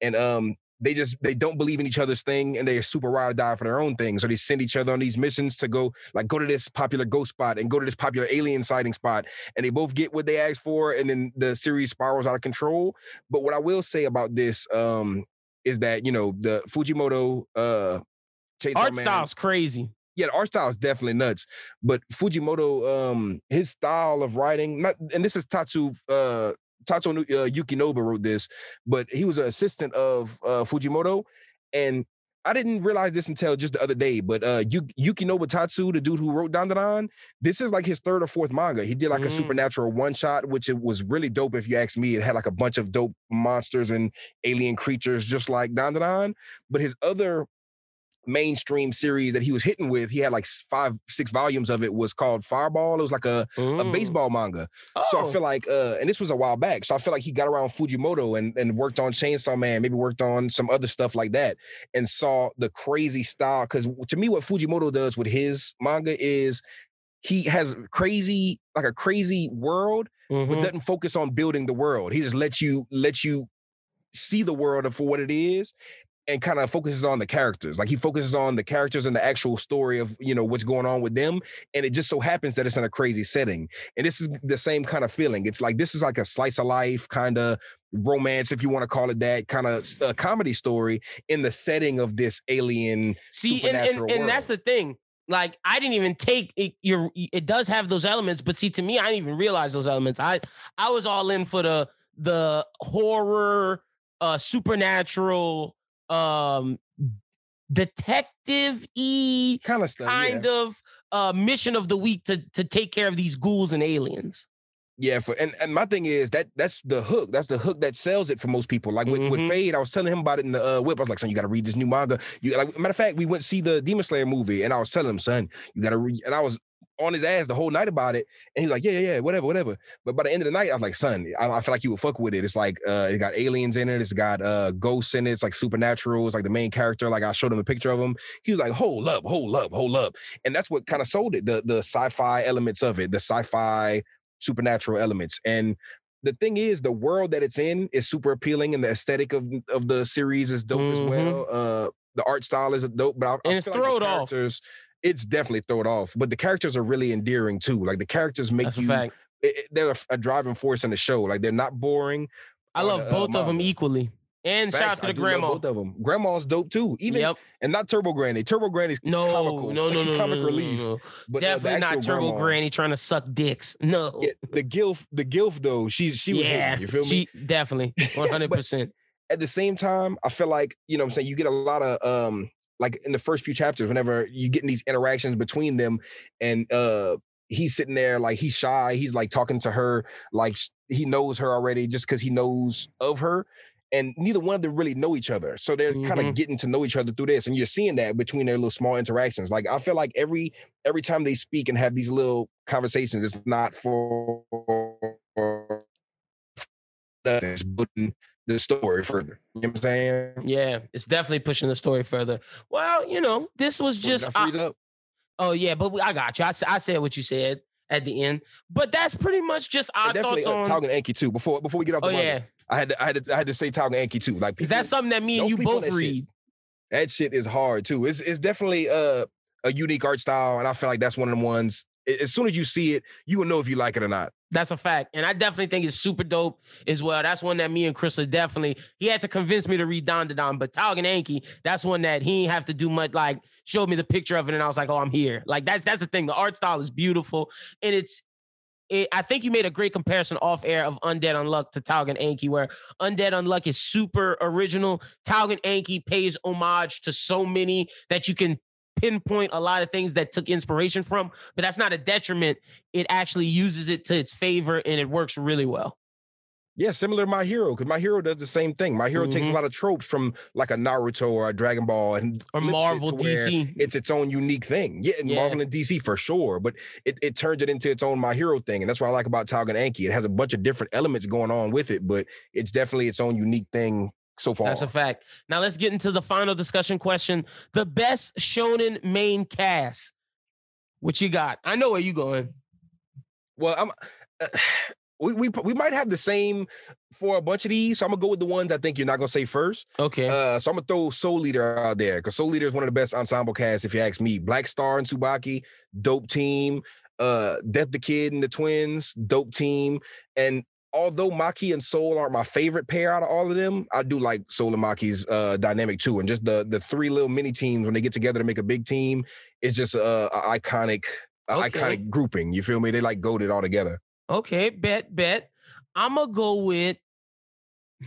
And um they just they don't believe in each other's thing and they're super ride or die for their own thing. So they send each other on these missions to go like go to this popular ghost spot and go to this popular alien sighting spot. And they both get what they asked for, and then the series spirals out of control. But what I will say about this um is that you know the Fujimoto uh Chainsaw Art Man- style's crazy. yeah, the art style is definitely nuts. But Fujimoto, um, his style of writing, not and this is Tatsu uh Tatsu uh, Yukinobu wrote this, but he was an assistant of uh Fujimoto, and I didn't realize this until just the other day. But uh Yu- Yukinobu Tatsu, the dude who wrote Dandadan, this is like his third or fourth manga. He did like a Mm. supernatural one shot, which it was really dope. If you ask me, it had like a bunch of dope monsters and alien creatures, just like Dandadan. But his other mainstream series that he was hitting with, he had like five, six volumes of it, was called Fireball. It was like a, a Mm. baseball manga. Oh, So I feel like, uh, and this was a while back. So I feel like he got around Fujimoto and, and worked on Chainsaw Man, maybe worked on some other stuff like that, and saw the crazy style. Because to me, what Fujimoto does with his manga is he has crazy, like a crazy world, but mhm. doesn't focus on building the world. He just lets you let you see the world for what it is and kind of focuses on the characters. Like he focuses on the characters and the actual story of, you know, what's going on with them. And it just so happens that it's in a crazy setting. And this is the same kind of feeling. It's like this is like a slice of life kind of romance, if you want to call it that, kind of comedy story in the setting of this alien. See, and, and, and that's the thing. Like, I didn't even take it. Your it does have those elements, but see, to me, I didn't even realize those elements. I I was all in for the the horror, uh, supernatural, um, detective e Kind of stuff. kind yeah. of uh mission of the week to to take care of these ghouls and aliens. Yeah, for and, and my thing is that that's the hook. That's the hook that sells it for most people. Like with, with Mhm. Fade, I was telling him about it in the uh, whip. I was like, son, you gotta read this new manga. You like matter of fact, we went see the Demon Slayer movie, and I was telling him, son, you gotta read. And I was on his ass the whole night about it. And he's like, Yeah, yeah, yeah, whatever, whatever. But by the end of the night, I was like, son, I, I feel like you would fuck with it. It's like uh it got aliens in it, it's got uh ghosts in it, it's like supernatural, it's like the main character. Like I showed him a picture of him. He was like, hold up, hold up, hold up. And that's what kind of sold it, the the sci-fi elements of it, the sci-fi supernatural elements. And the thing is, the world that it's in is super appealing, and the aesthetic of of the series is dope as well. Uh, the art style is dope, but I, I Mm-hmm. And it's feel like off. It's definitely thrown off, but the characters are really endearing too. Like the characters make That's a you. fact. it- they're a, a driving force in the show. Like they're not boring. I love uh, both of them equally. And shout out Facts, to the grandma. Both of them. Grandma's dope too. Even yep. and not Turbo Granny. Turbo Granny's No, comical. no, no, (laughs) no, no, comic no, no, relief. no. But uh, Definitely not Turbo grandma- Granny trying to suck dicks. No. Yeah, the gilf, the gilf though. She's she was yeah, hating, you feel me? she definitely (laughs) 100. percent at the same time, I feel like, you know what I'm saying, you get a lot of um like in the first few chapters, whenever you get in these interactions between them and uh he's sitting there like he's shy, he's like talking to her like he knows her already just because he knows of her. And neither one of them really know each other. So they're kind Mhm. of getting to know each other through this. And you're seeing that between their little small interactions. Like I feel like every every time they speak and have these little conversations, it's not for (laughs) it's putting the story further. You know what I'm saying? Yeah, it's definitely pushing the story further. Well, you know, this was just. I I- up. oh yeah, but we- I got you. I said what you said at the end, but that's pretty much just our definitely thoughts uh, on. Tougen Anki too. Before before we get off the oh manga, yeah, I had to, I had to, I had to say Tougen Anki too. Like because that's something that me and you both that shit. read. that shit is hard too. It's it's definitely uh, a unique art style, and I feel like that's one of the ones. As soon as you see it, you will know if you like it or not. That's a fact. And I definitely think it's super dope as well. That's one that me and Chris are definitely, he had to convince me to read Don Don, but Tougen Anki, that's one that he ain't have to do much, like showed me the picture of it and I was like, oh, I'm here. Like that's that's the thing. The art style is beautiful. And it's it, I think you made a great comparison off air of Undead Unluck to Tougen Anki, where Undead Unluck is super original. Tougen Anki pays homage to so many that you can pinpoint a lot of things that took inspiration from, but that's not a detriment. It actually uses it to its favor and it works really well. Yeah, similar to My Hero, because My Hero does the same thing. My Hero takes a Mhm. lot of tropes from like a Naruto or a Dragon Ball and Or flips it Marvel, DC. It's its own unique thing. Yeah, and Yeah. Marvel and DC for sure, but it, it turns it into its own My Hero thing. And that's what I like about Tougen Anki. It has a bunch of different elements going on with it, but it's definitely its own unique thing so far. That's a fact. Now let's get into the final discussion question. The best shonen main cast. What you got? I know where you going. Well, I'm. Uh, (sighs) we, we we might have the same for a bunch of these. So I'm gonna go with the ones I think you're not gonna say first. Okay. Uh, so I'm gonna throw Soul Eater out there because Soul Eater is one of the best ensemble casts, if you ask me. Black Star and Tsubaki, dope team. Uh, Death the Kid and the Twins, dope team. And although Maki and Soul aren't my favorite pair out of all of them, I do like Soul and Maki's uh, dynamic too. And just the the three little mini teams when they get together to make a big team, it's just a, a iconic, Okay. iconic grouping. You feel me? They like goaded all together. Okay, bet, bet. I'm gonna go with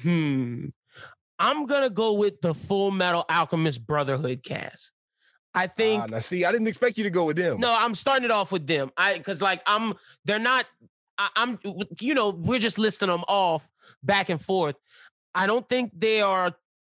hmm. I'm gonna go with the Full Metal Alchemist Brotherhood cast. I think Ah, now see, I didn't expect you to go with them. no, I'm starting it off with them. I because like I'm they're not I, I'm you know, we're just listing them off back and forth. I don't think they are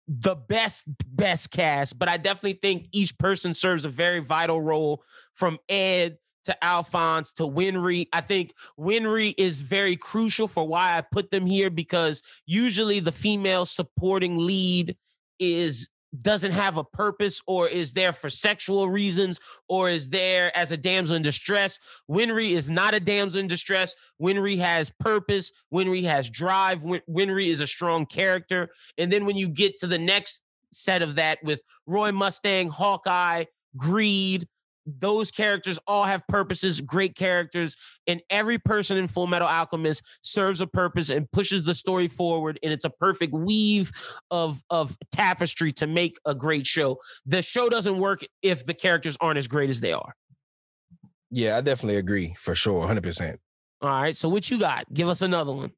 the best best cast, but I definitely think each person serves a very vital role from Ed to Alphonse to Winry. I think Winry is very crucial for why I put them here because usually the female supporting lead is doesn't have a purpose or is there for sexual reasons or is there as a damsel in distress. Winry is not a damsel in distress. Winry has purpose. Winry has drive. Win- Winry is a strong character. And then when you get to the next set of that with Roy Mustang, Hawkeye, Greed, those characters all have purposes, great characters, and every person in Full Metal Alchemist serves a purpose and pushes the story forward. And it's a perfect weave of of tapestry to make a great show. The show doesn't work if the characters aren't as great as they are. Yeah, I definitely agree for sure, hundred percent. All right, so what you got? Give us another one.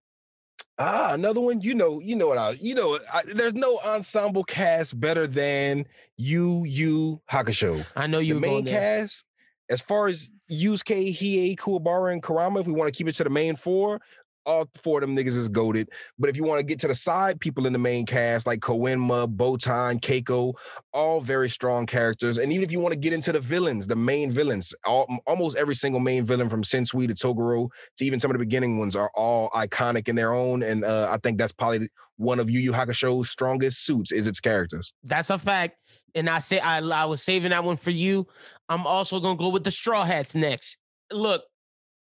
Ah, another one. You know, you know what I. You know, I, there's no ensemble cast better than you, you Hakusho. I know you the main cast, as far as Yusuke, Hiei, Kuwabara, and Kurama, if we want to keep it to the main four, all four of them niggas is goaded. But if you want to get to the side people in the main cast, like Koenma, Botan, Keiko, all very strong characters. And even if you want to get into the villains, the main villains, all, almost every single main villain from Sensui to Toguro to even some of the beginning ones are all iconic in their own. And uh, I think that's probably one of Yu Yu Hakusho's strongest suits is its characters. That's a fact. And I say I, I was saving that one for you. I'm also gonna go with the Straw Hats next. Look,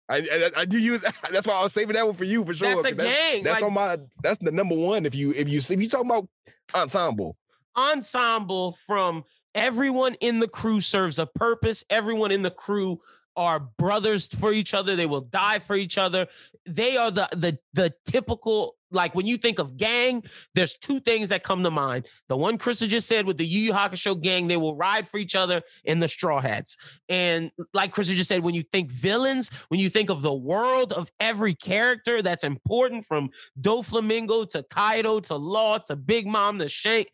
I, I, I do use (laughs) that's why I was saving that one for you for sure. that's a that's, gang. that's like, on my that's the number one. If you if you if you talking about ensemble, ensemble from everyone in the crew serves a purpose. Everyone in the crew are brothers for each other. They will die for each other. They are the the the typical like when you think of gang, there's two things that come to mind. The one Chris just said with the Yu Yu Hakusho gang, they will ride for each other in the Straw Hats. And like Chris just said, when you think villains, when you think of the world of every character that's important from Doflamingo to Kaido to Law to Big Mom to Shank,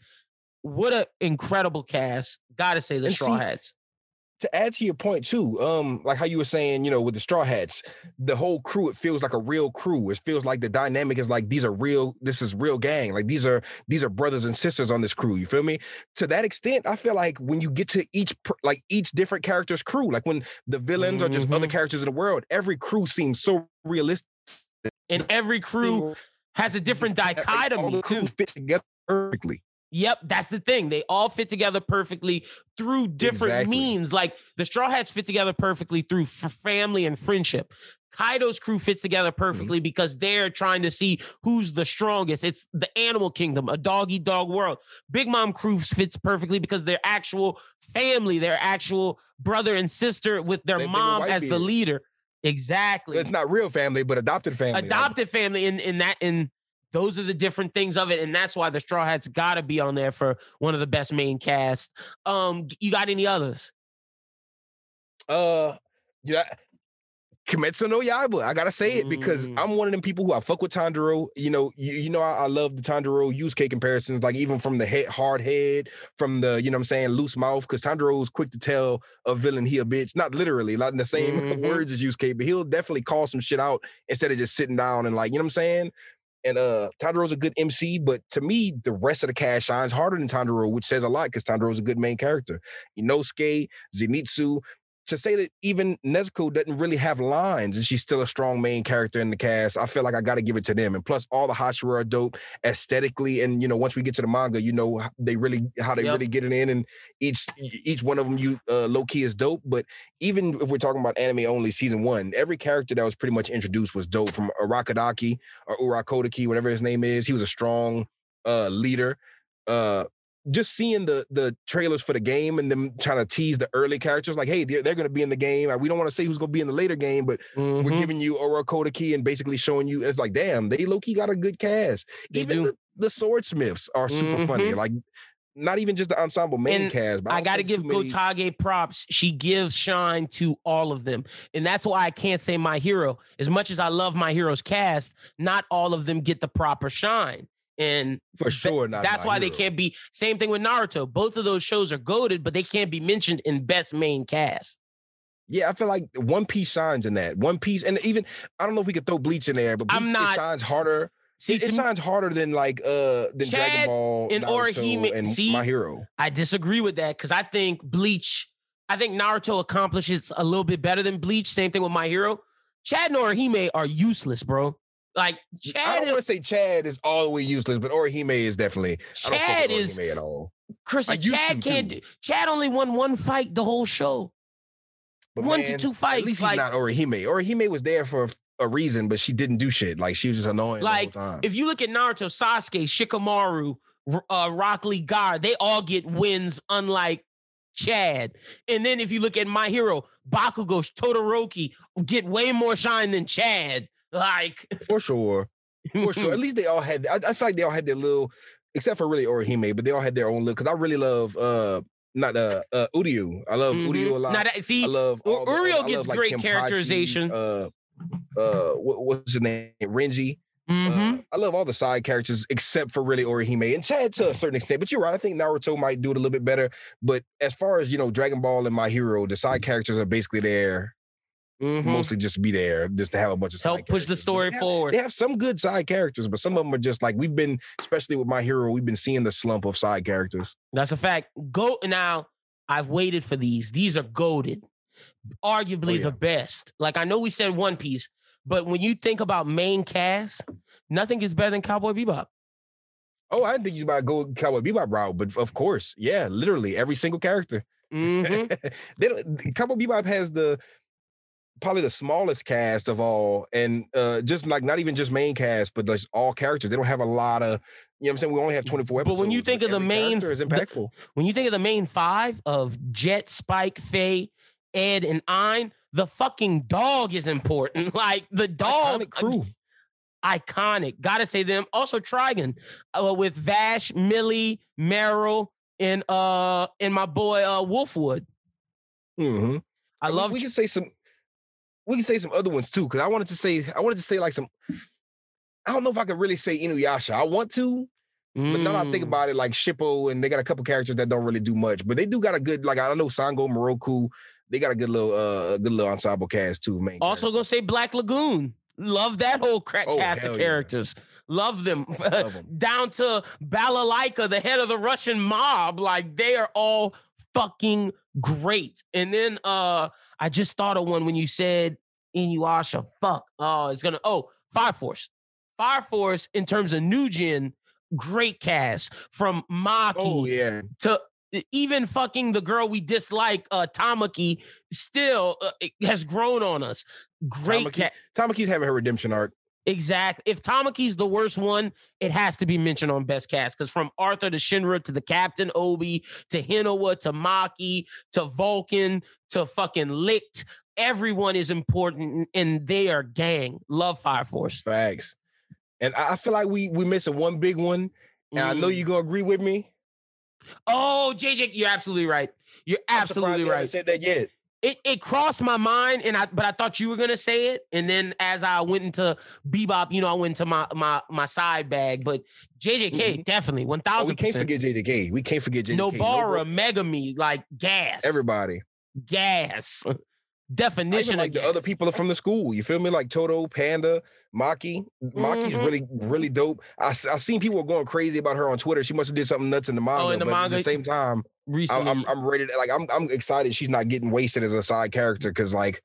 what an incredible cast. Gotta say the And Straw see, Hats. To add to your point too, um, like how you were saying, you know, with the straw hats, the whole crew, it feels like a real crew. It feels like the dynamic is like these are real, this is real gang. Like these are these are brothers and sisters on this crew. You feel me? To that extent, I feel like when you get to each like each different character's crew, like when the villains are just other Mhm. characters in the world, every crew seems so realistic. And every crew has a different Like, all dichotomy the crew fit together perfectly. Yep, that's the thing. They all fit together perfectly through different Exactly. means. Like the Straw Hats fit together perfectly through family and friendship. Kaido's crew fits together Mm-hmm. perfectly because they're trying to see who's the strongest. It's the animal kingdom, a dog eat dog world. Big Mom crew fits perfectly because they're actual family, their actual brother and sister with their Same thing with mom as the leader. Exactly It's not real family, but adopted family. Adopted family in in that in those are the different things of it and that's why the straw hats got to be on there for one of the best main cast um you got any others uh yeah Kimetsu no Yaiba. I gotta say it because Mm. I'm one of them people who I fuck with Tanjiro. You know, you, you know I, I love the Tanjiro Yusuke comparisons, like even from the head, hard head, from the you know what I'm saying loose mouth, because Tanjiro is quick to tell a villain he a bitch. Not literally, not in the same (laughs) Mhm. words as Yusuke, but he'll definitely call some shit out instead of just sitting down and like you know what I'm saying. And uh Tanjiro's a good MC, but to me, the rest of the cast shines harder than Tanjiro, which says a lot because Tanjiro's a good main character. Inosuke, Zenitsu, to say that even Nezuko doesn't really have lines and she's still a strong main character in the cast, I feel like I got to give it to them. And plus, all the Hashira are dope aesthetically. And you know, once we get to the manga, you know they really how they Yep. really get it in, and each each one of them you uh, low key is dope. But even if we're talking about anime only, season one, every character that was pretty much introduced was dope. From Arakadaki or Urakodaki, whatever his name is, he was a strong uh, leader. Uh, just seeing the the trailers for the game and them trying to tease the early characters, like, hey, they're, they're going to be in the game. We don't want to say who's going to be in the later game, but we're Mhm. giving you Aura key and basically showing you. It's like, damn, they low key got a good cast. They even do. the, the swordsmiths are super funny. Mhm. Like, not even just the ensemble main And cast. But I don't got to give many- Gotouge props. She gives shine to all of them. And that's why I can't say my hero. As much as I love my hero's cast, not all of them get the proper shine. And for sure. Not that's why they can't be. Same thing with Naruto. Both of those shows are goaded, but they can't be mentioned in best main cast. Yeah, I feel like One Piece shines in that. One Piece, and even I don't know if we could throw Bleach in there, but Bleach I'm it not- shines harder. See, it it shines harder than like uh than Chad Dragon Ball and Naruto, Orihime- and see? My Hero. I disagree with that because I think Bleach. I think Naruto accomplishes a little bit better than Bleach. Same thing with My Hero. Chad and Orihime are useless, bro. Like Chad, I don't want to say Chad is all the way useless, but Orihime is definitely. Chad is at all. Chris. Chad can't. Do, Chad only won one fight the whole show. But One to man, two At fights, least like- he's not Orihime. Orihime was there for a reason, but she didn't do shit. Like she was just annoying Like, the whole time. If you look at Naruto, Sasuke, Shikamaru, uh, Rock Lee Gaara, they all get wins, unlike Chad. And then if you look at My Hero, Bakugo, Todoroki get way more shine than Chad. Like, for sure, for sure. (laughs) At least they all had. I, I feel like they all had their little, except for really Orihime, but they all had their own little. Because I really love uh not uh uh Uryu. I love Mhm. Uryu a lot. See, I love Ur- all the Uryu. I gets love, great Kenpachi, characterization. Uh, uh, what, what's his name? Renji. mhm. Uh, I love all the side characters except for really Orihime and Chad to a certain extent. But you're right. I think Naruto might do it a little bit better. But as far as you know, Dragon Ball and My Hero, the side characters are basically there, Mhm. mostly just be there, just to have a bunch of help push the story they have- forward. They have some good side characters, but some of them are just like we've been, especially with My Hero, we've been seeing the slump of side characters. That's a fact. Go now. I've waited for these. These are goaded. Arguably Oh, yeah. the best. Like I know we said One Piece, but when you think about main cast, nothing is better than Cowboy Bebop. Oh, I didn't think you about to go Cowboy Bebop route, but of course, yeah, literally every single character. Mhm. (laughs) they don't, Cowboy Bebop has the probably the smallest cast of all, and uh just like not even just main cast, but just all characters. They don't have a lot of, you know, what I'm saying we only have 24 But when you think of the main- is the- when you think of the main five of Jet, Spike, Faye, Ed, and Ein, the fucking dog is important. (laughs) Like the dog Iconic crew. iconic. Gotta say them. Also Trigun uh, with Vash, Millie, Meryl and uh and my boy uh Wolfwood. Mhm. I We- love We, can say some. We can say some other ones too, because I wanted to say I wanted to say like some. I don't know if I could really say Inuyasha. I want to, But now that I think Mm. about it, like Shippo, and they got a couple characters that don't really do much, but they do got a good, like I don't know Sango, Miroku, they got a good little, uh, a good little ensemble cast too. Man, Also gonna say Black Lagoon. Love that whole crack Oh, cast of yeah. characters. Love them. (laughs) Down to Balalaika, the head of the Russian mob. Like they are all fucking great. And then uh I just thought of one when you said Inuyasha. Fuck. Oh, it's gonna oh Fire Force. Fire Force in terms of new gen, great cast from Maki Oh yeah, to even fucking the girl we dislike, uh Tamaki, still uh, has grown on us. Great Tamaki. cat. Tamaki's having her redemption arc. Exact. If Tamaki's the worst one, it has to be mentioned on best cast because from Arthur to Shinra to the Captain Obi to Hinawa to Maki to Vulcan to fucking Licked, everyone is important and they are gang. Love Fire Force. Facts, and I feel like we we missing one big one, and I know Mm. you're gonna agree with me. Oh, JJ, you're absolutely right. You're absolutely right. Said that yet? It it crossed my mind and I but I thought you were gonna say it. And then as I went into Bebop, you know, I went into my my my side bag. But JJK, definitely one Oh, we can't forget JJK. We can't forget JJK. Nobara, Nobara- Megumi, like gas. everybody. gas. Definition like of the other people are from the school. You feel me? Like Todo, Panda, Maki. Maki's Mhm. really, really dope. I I seen people going crazy about her on Twitter. She must have did something nuts in the manga. Oh, in the but At manga? the same time, recently. I'm, I'm ready to like I'm I'm excited she's not getting wasted as a side character because like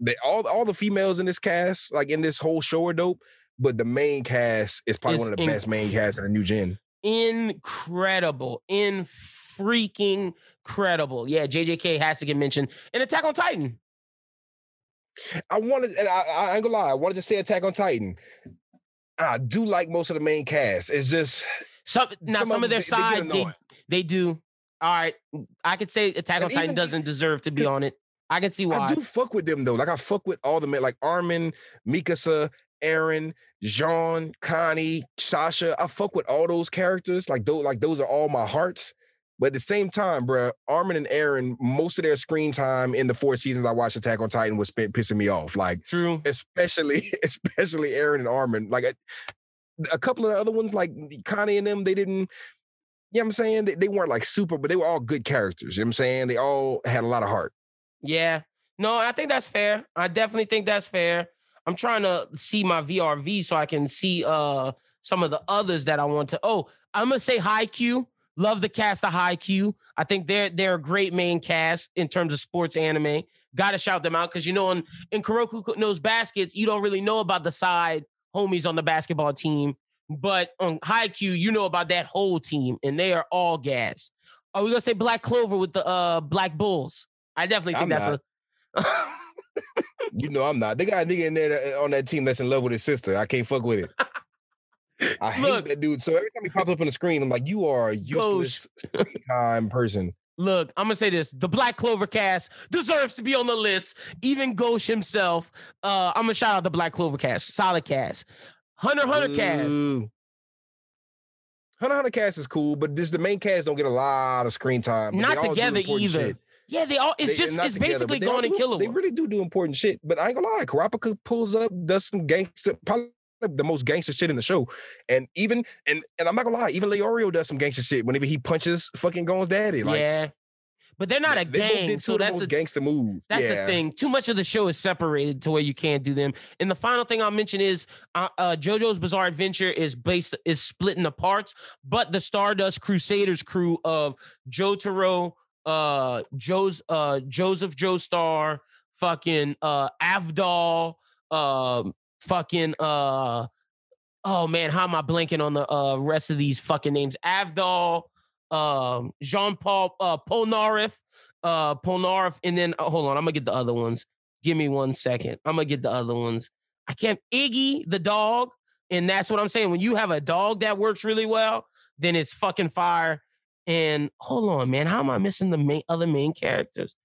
they all all the females in this cast, like in this whole show are dope, but the main cast is probably Is one of the inc- best main casts in the new gen. incredible, in freaking credible. Yeah, JJK has to get mentioned. And Attack on Titan. I wanted and I, I ain't gonna lie, I wanted to say Attack on Titan. I do like most of the main cast. It's just Some now Some some, of of their they- side they, they do. All right, I could say Attack And on Titan even- doesn't deserve to be on it. I can see why. I do fuck with them though. Like I fuck with all the men, like Armin, Mikasa, Eren, Jean, Connie, Sasha. I fuck with all those characters. Like those, like those are all my hearts. But at the same time, bruh, Armin and Eren, most of their screen time in the four seasons I watched Attack on Titan was spent pissing me off. Like True. especially, (laughs) especially Eren and Armin. Like a, a couple of the other ones, like Connie and them, they didn't. You know what I'm saying? They, they weren't like super, but they were all good characters. You know what I'm saying? They all had a lot of heart. Yeah. No, I think that's fair. I definitely think that's fair. I'm trying to see my VRV so I can see uh some of the others that I want to. Oh, I'm gonna say Haikyuu. Love the cast of Haikyuu. I think they're they're a great main cast in terms of sports anime. Gotta shout them out because you know in in Kuroko no baskets, you don't really know about the side homies on the basketball team, but on High Q, you know about that whole team, and they are all gas. Are we gonna say Black Clover with the uh Black Bulls? I definitely think I'm that's not. a You know I'm not. They got a nigga in there that- on that team that's in love with his sister. I can't fuck with it. (laughs) I hate Look. that dude. So every time he pops up on the screen, I'm like, you are a useless time person. Look, I'm gonna say this: the Black Clover cast deserves to be on the list. Even Gauche himself. Uh, I'm gonna shout out the Black Clover cast, solid cast. Hunter Hunter cast. Ooh. Mm. Hunter Hunter cast is cool, but this the main cast don't get a lot of screen time. Not together either. shit. Yeah, they all. It's They- just it's together, basically but they all going and do- kill They really do do important shit. But I ain't gonna lie, Kurapika pulls up, does some gangster, probably the most gangster shit in the show. And even and and I'm not gonna lie, even Leorio does some gangster shit whenever he punches fucking Gon's daddy. Like, yeah, but they're not a they gang, so that's the gangster move. That's yeah. the thing. Too much of the show is separated to where you can't do them. And the final thing I'll mention is uh, uh, JoJo's Bizarre Adventure is based is split into parts, but the Stardust Crusaders crew of Jotaro, uh, Joe's uh, Joseph Joestar, fucking uh, Avdol, uh, fucking uh, oh man, how am I blanking on the uh rest of these fucking names? Avdol, um, Jean Paul, uh, Polnareff uh Polnareff, and then uh, hold on, I'm gonna get the other ones. Give me one second. I'm gonna get the other ones. I can't Iggy the dog, and that's what I'm saying. When you have a dog that works really well, then it's fucking fire. And hold on, man, how am I missing the main other main characters?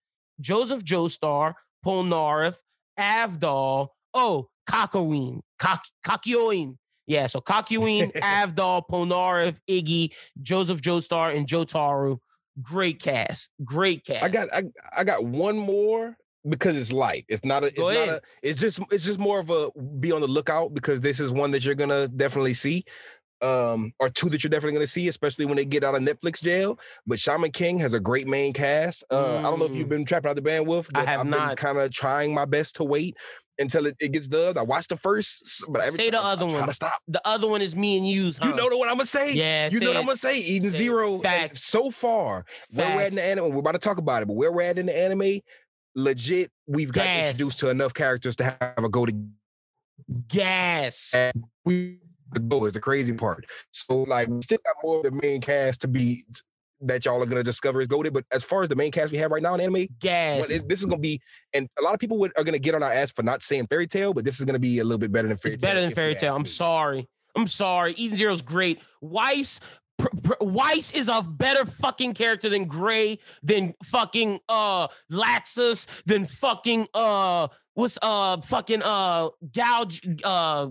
Joseph Joestar, Polnareff, Avdol. Oh, Kakoween, Kak- Kakyoin. Yeah, so Kakyoin, (laughs) Avdol, Polnareff, Iggy, Joseph Joestar, and Jotaro. Great cast. Great cast. I got I, I got one more because it's light. It's not a it's Go not ahead. a it's just it's just more of a be on the lookout because this is one that you're gonna definitely see. Um, or two that you're definitely gonna see, especially when they get out of Netflix jail. But Shaman King has a great main cast. Uh, I don't know if you've Mm. been trapping out the bandwidth, I have I've not. been kind of trying my best to wait until it, it gets dubbed. I watched the first, but every Say time the I- other I try one. to stop. the other one is me and you. Huh? You know what I'm gonna say? Yeah, You know say what I'm gonna say? Eden Say. Zero. Eh, Facts. So far, where we're at in the anime, we're about to talk about it, but where we're at in the anime, legit, we've got Gas. introduced to enough characters to have a go to gas. we the go is the crazy part. So like we still got more of the main cast to be that y'all are gonna discover is goaded. But as far as the main cast we have right now in anime, Gas. it- this is gonna be, and a lot of people would, are gonna get on our ass for not saying Fairy Tail, but this is gonna be a little bit better than fairy it's tale. better than Fairy Tail. I'm me. sorry. I'm sorry. Eden Zero's great. Weiss. Pr- pr- Weiss is a better fucking character than Gray, than fucking uh Laxus, than fucking uh what's uh fucking uh Gouge uh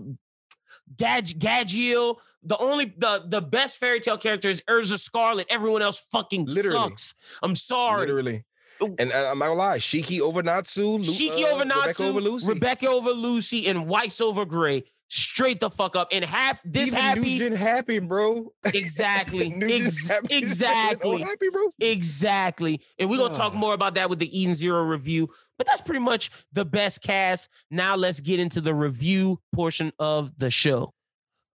Gag Gajeel. The only the the best Fairy Tail character is Erza Scarlet. Everyone else fucking Literally. sucks. I'm sorry. Literally. And uh, I'm not gonna lie, Shiki over Natsu, Shiki uh, over Rebecca Natsu, over Lucy. Rebecca over Lucy, and Weiss over Gray. Straight the fuck up. And hap- this Even happy. Nugent happy, bro. Exactly. (laughs) Ex- happy (laughs) exactly. (laughs) happy, bro. Exactly. And we're to talk Ah. more about that with the Eden Zero review. But that's pretty much the best cast. Now let's get into the review portion of the show.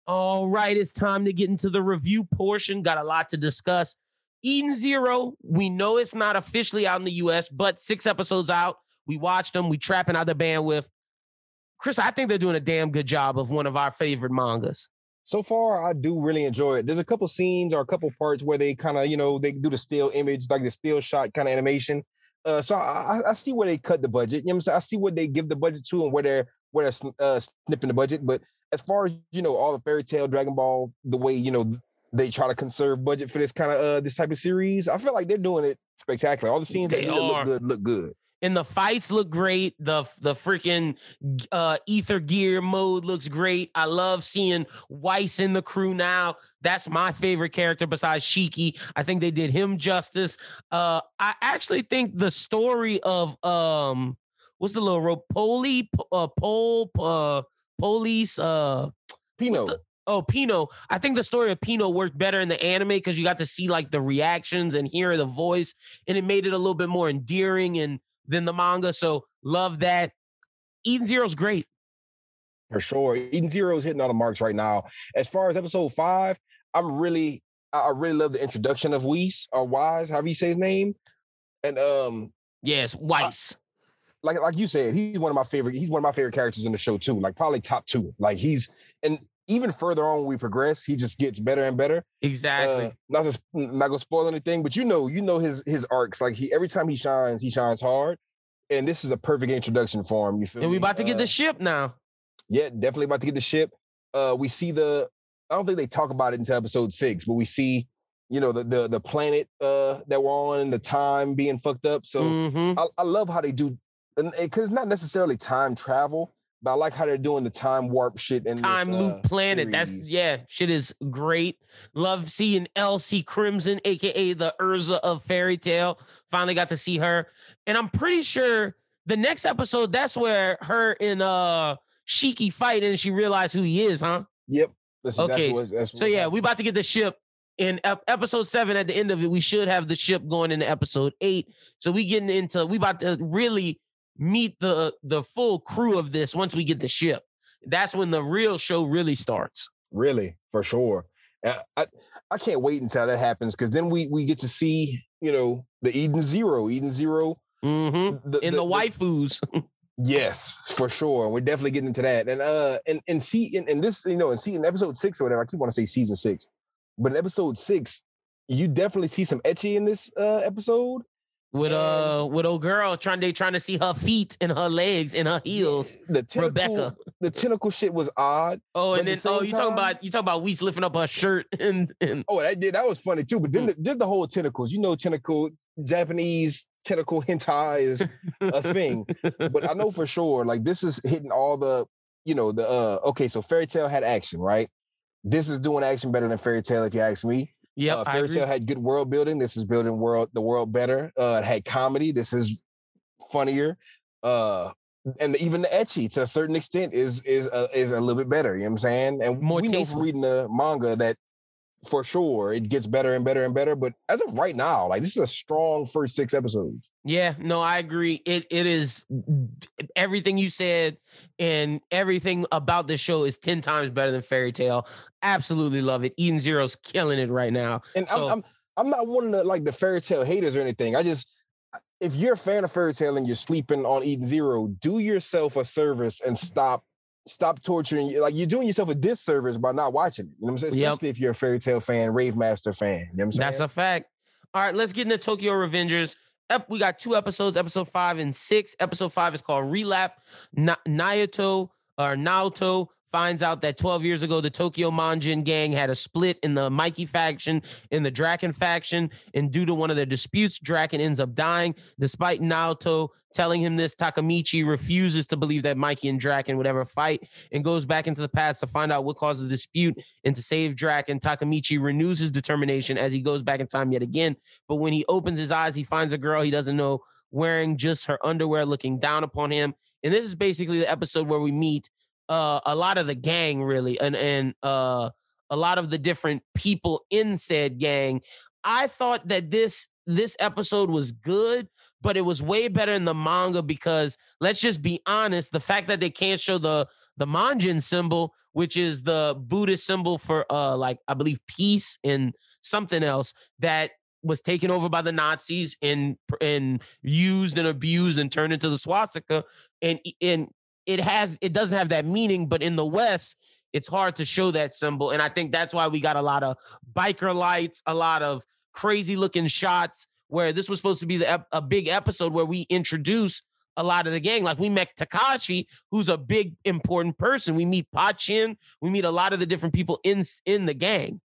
All right, it's time to get into the review portion. Got a lot to discuss. Eden Zero, we know it's not officially out in the US, but six episodes out. We watched them. We trapping out the bandwidth. Chris, I think they're doing a damn good job of one of our favorite mangas. So far, I do really enjoy it. There's a couple scenes or a couple parts where they kind of, you know, they do the still image, like the still shot kind of animation. Uh, so I, I see where they cut the budget. You know what I'm saying? I see what they give the budget to and where they're where they're uh, snipping the budget. But as far as you know, all the Fairy Tail, Dragon Ball, the way you know they try to conserve budget for this kind of uh this type of series, I feel like they're doing it spectacular. All the scenes They that are. look good look good. And the fights look great. The the freaking uh, ether gear mode looks great. I love seeing Weiss in the crew now. That's my favorite character besides Shiki. I think they did him justice. Uh, I actually think the story of um, what's the little rope? Poli, uh, Pol, uh, police, uh, Pino. the- Oh, Pino. I think the story of Pino worked better in the anime because you got to see like the reactions and hear the voice, and it made it a little bit more endearing and than the manga. So love that. Eden Zero's great. for sure. Eden Zero is hitting all the marks right now. As far as episode five, I'm really, I I really love the introduction of Weiss or Wise, however you say his name. And um, Yes, Weiss. Like like you said, he's one of my favorite. He's one of my favorite characters in the show too. Like probably top two. Like he's and even further on we progress, he just gets better and better. exactly. Uh, not to, not gonna spoil anything, but you know, you know his his arcs. Like he every time he shines, he shines hard. And this is a perfect introduction for him. You feel and we me? about to get Uh, the ship now. yeah, definitely about to get the ship. Uh, we see the. I don't think they talk about it until episode six, but we see, you know, the the the planet uh that we're on and the time being fucked up. So Mhm. I, I love how they do, because it's not necessarily time travel, but I like how they're doing the time warp shit and Time loop planet. That's yeah, shit is great. Love seeing Elsie Crimson, aka the Erza of Fairy Tail. Finally got to see her, and I'm pretty sure the next episode that's where her and uh Shiki fight, and she realized who he is, huh? Yep. That's exactly Okay, what- that's So yeah, we about to get the ship in episode seven. At the end of it, we should have the ship going into episode eight. So we getting into we about to really meet the the full crew of this once we get the ship. That's when the real show really starts. really for sure. I I can't wait until that happens because then we we get to see you know the Eden Zero, Eden Zero hmm the, In the, waifus. (laughs) Yes, for sure. We're definitely getting into that. And uh and and see in, in this, you know, and see in episode six or whatever, I keep want to say season six, but in episode six, you definitely see some ecchi in this uh episode. With uh with old girl trying they trying to see her feet and her legs and her heels. The tentacle, Rebecca. the tentacle shit was odd. Oh, and then the oh, you talking about you talking about Weiss lifting up her shirt (laughs) and and Oh, that did that was funny too. But then the, just the whole tentacles, you know, tentacle Japanese tentacle hentai is a thing. but I know for sure, like this is hitting all the, you know, the uh okay, so Fairy Tail had action, right? This is doing action better than Fairy Tail, if you ask me. Yep, uh, Fairy Tail had good world building. This is building world the world better. Uh, it had comedy. This is funnier. Uh, and even the ecchi to a certain extent is is uh, is a little bit better. You know what I'm saying? And More we know from reading the manga that for sure it gets better and better and better. But as of right now, like this is a strong first six episodes. Yeah, no, I agree. It it is everything you said, and everything about this show is ten times better than Fairy Tail. Absolutely love it. Eden Zero's killing it right now. And So- I'm, I'm I'm not one of the like the Fairy Tail haters or anything. I just if you're a fan of Fairy Tail and you're sleeping on Eden Zero, do yourself a service and stop stop torturing you. Like you're doing yourself a disservice by not watching it. You know what I'm saying? Yep. Especially if you're a Fairy Tail fan, Rave Master fan. You know what I'm saying? That's a fact. All right, let's get into Tokyo Revengers. We got two episodes, episode five and six. Episode five is called Releap. Na- Naoto or Naoto finds out that 12 years ago, the Tokyo Manjin gang had a split in the Mikey faction in the Draken faction. And due to one of their disputes, Draken ends up dying. Despite Naoto telling him this, Takamichi refuses to believe that Mikey and Draken would ever fight and goes back into the past to find out what caused the dispute and to save Draken. Takamichi renews his determination as he goes back in time yet again. But when he opens his eyes, he finds a girl he doesn't know wearing just her underwear, looking down upon him. And this is basically the episode where we meet uh, a lot of the gang, really, and and uh, a lot of the different people in said gang. I thought that this this episode was good, but it was way better in the manga because let's just be honest, the fact that they can't show the the Manjin symbol, which is the Buddhist symbol for uh like I believe peace and something else, that was taken over by the Nazis and and used and abused and turned into the swastika. And and it has it doesn't have that meaning, but in the West, it's hard to show that symbol. And I think that's why we got a lot of biker lights, a lot of crazy looking shots where this was supposed to be the, a big episode where we introduce a lot of the gang. Like we met Takashi, who's a big important person. We meet Pachin. We meet a lot of the different people in in the gang.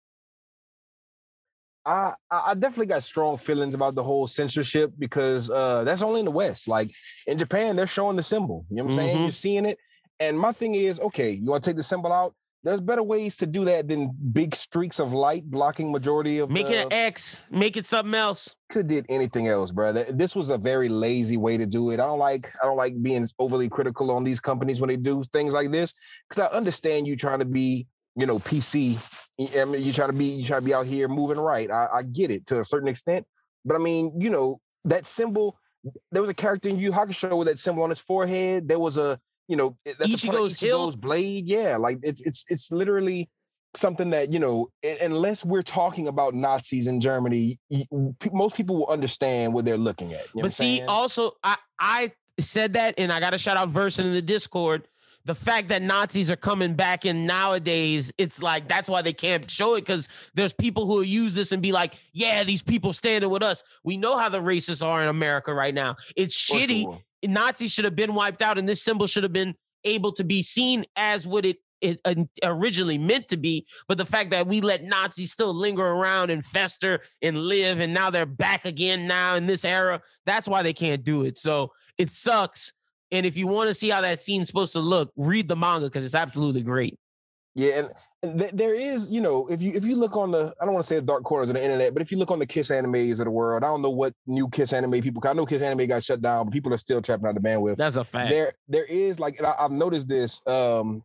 I I definitely got strong feelings about the whole censorship because uh, that's only in the West. Like in Japan, they're showing the symbol. You know what I'm mm-hmm. saying? You're seeing it. And my thing is, okay, you want to take the symbol out? There's better ways to do that than big streaks of light blocking majority of. Make it an X. Make it something else. Could did anything else, bro. This was a very lazy way to do it. I don't like. I don't like being overly critical on these companies when they do things like this because I understand you trying to be, you know, PC. I mean, you try to be. You try to be out here moving right. I, I get it to a certain extent, but I mean, you know, that symbol. There was a character in Yu Hakusho with that symbol on his forehead. There was a you know eh, that's Ichigo's, Ichigo's blade. Yeah, like it's it's it's literally something that you know unless we're talking about nazis in germany most people will understand what they're looking at but see saying? also i i said that and i got a shout out verse in the discord the fact that nazis are coming back in nowadays it's like that's why they can't show it because there's people who will use this and be like yeah these people standing with us we know how the racists are in america right now it's shitty. Nazis should have been wiped out, and this symbol should have been able to be seen as what it is uh, originally meant to be. But the fact that we let Nazis still linger around and fester and live, and now they're back again now in this era, that's why they can't do it. So it sucks. And if you want to see how that scene's supposed to look, read the manga because it's absolutely great. Yeah, and there is, you know, if you if you look on the, I don't want to say the dark corners of the internet, but if you look on the Kiss animes of the world, I don't know what new Kiss anime people. I know Kiss anime got shut down, but people are still trapping out the bandwidth. That's a fact. There, there is like I, have noticed this um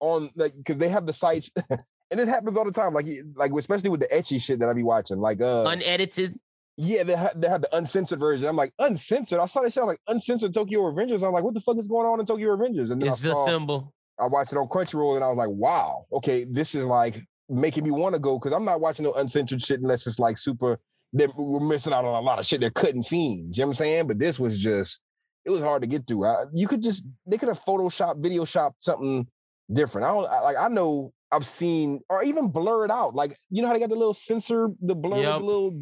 on like because they have the sites, (laughs) and it happens all the time. Like like especially with the ecchi shit that I be watching, like uh unedited. Yeah, they had, they have the uncensored version. I'm like uncensored. I saw that shit. I'm like uncensored Tokyo Avengers. I'm like, what the fuck is going on in Tokyo Avengers? And then it's I saw, the symbol. I watched it on Crunchyroll and I was like, wow, okay, this is like making me want to go because I'm not watching no uncensored shit unless it's like super. We're missing out on a lot of shit they're cutting scenes. You know what I'm saying? But this was just, it was hard to get through. I, you could just, they could have Photoshop, video shop something different. I don't I, like, I know I've seen, or even blur it out. Like, you know how they got the little sensor, the blur, yep. the little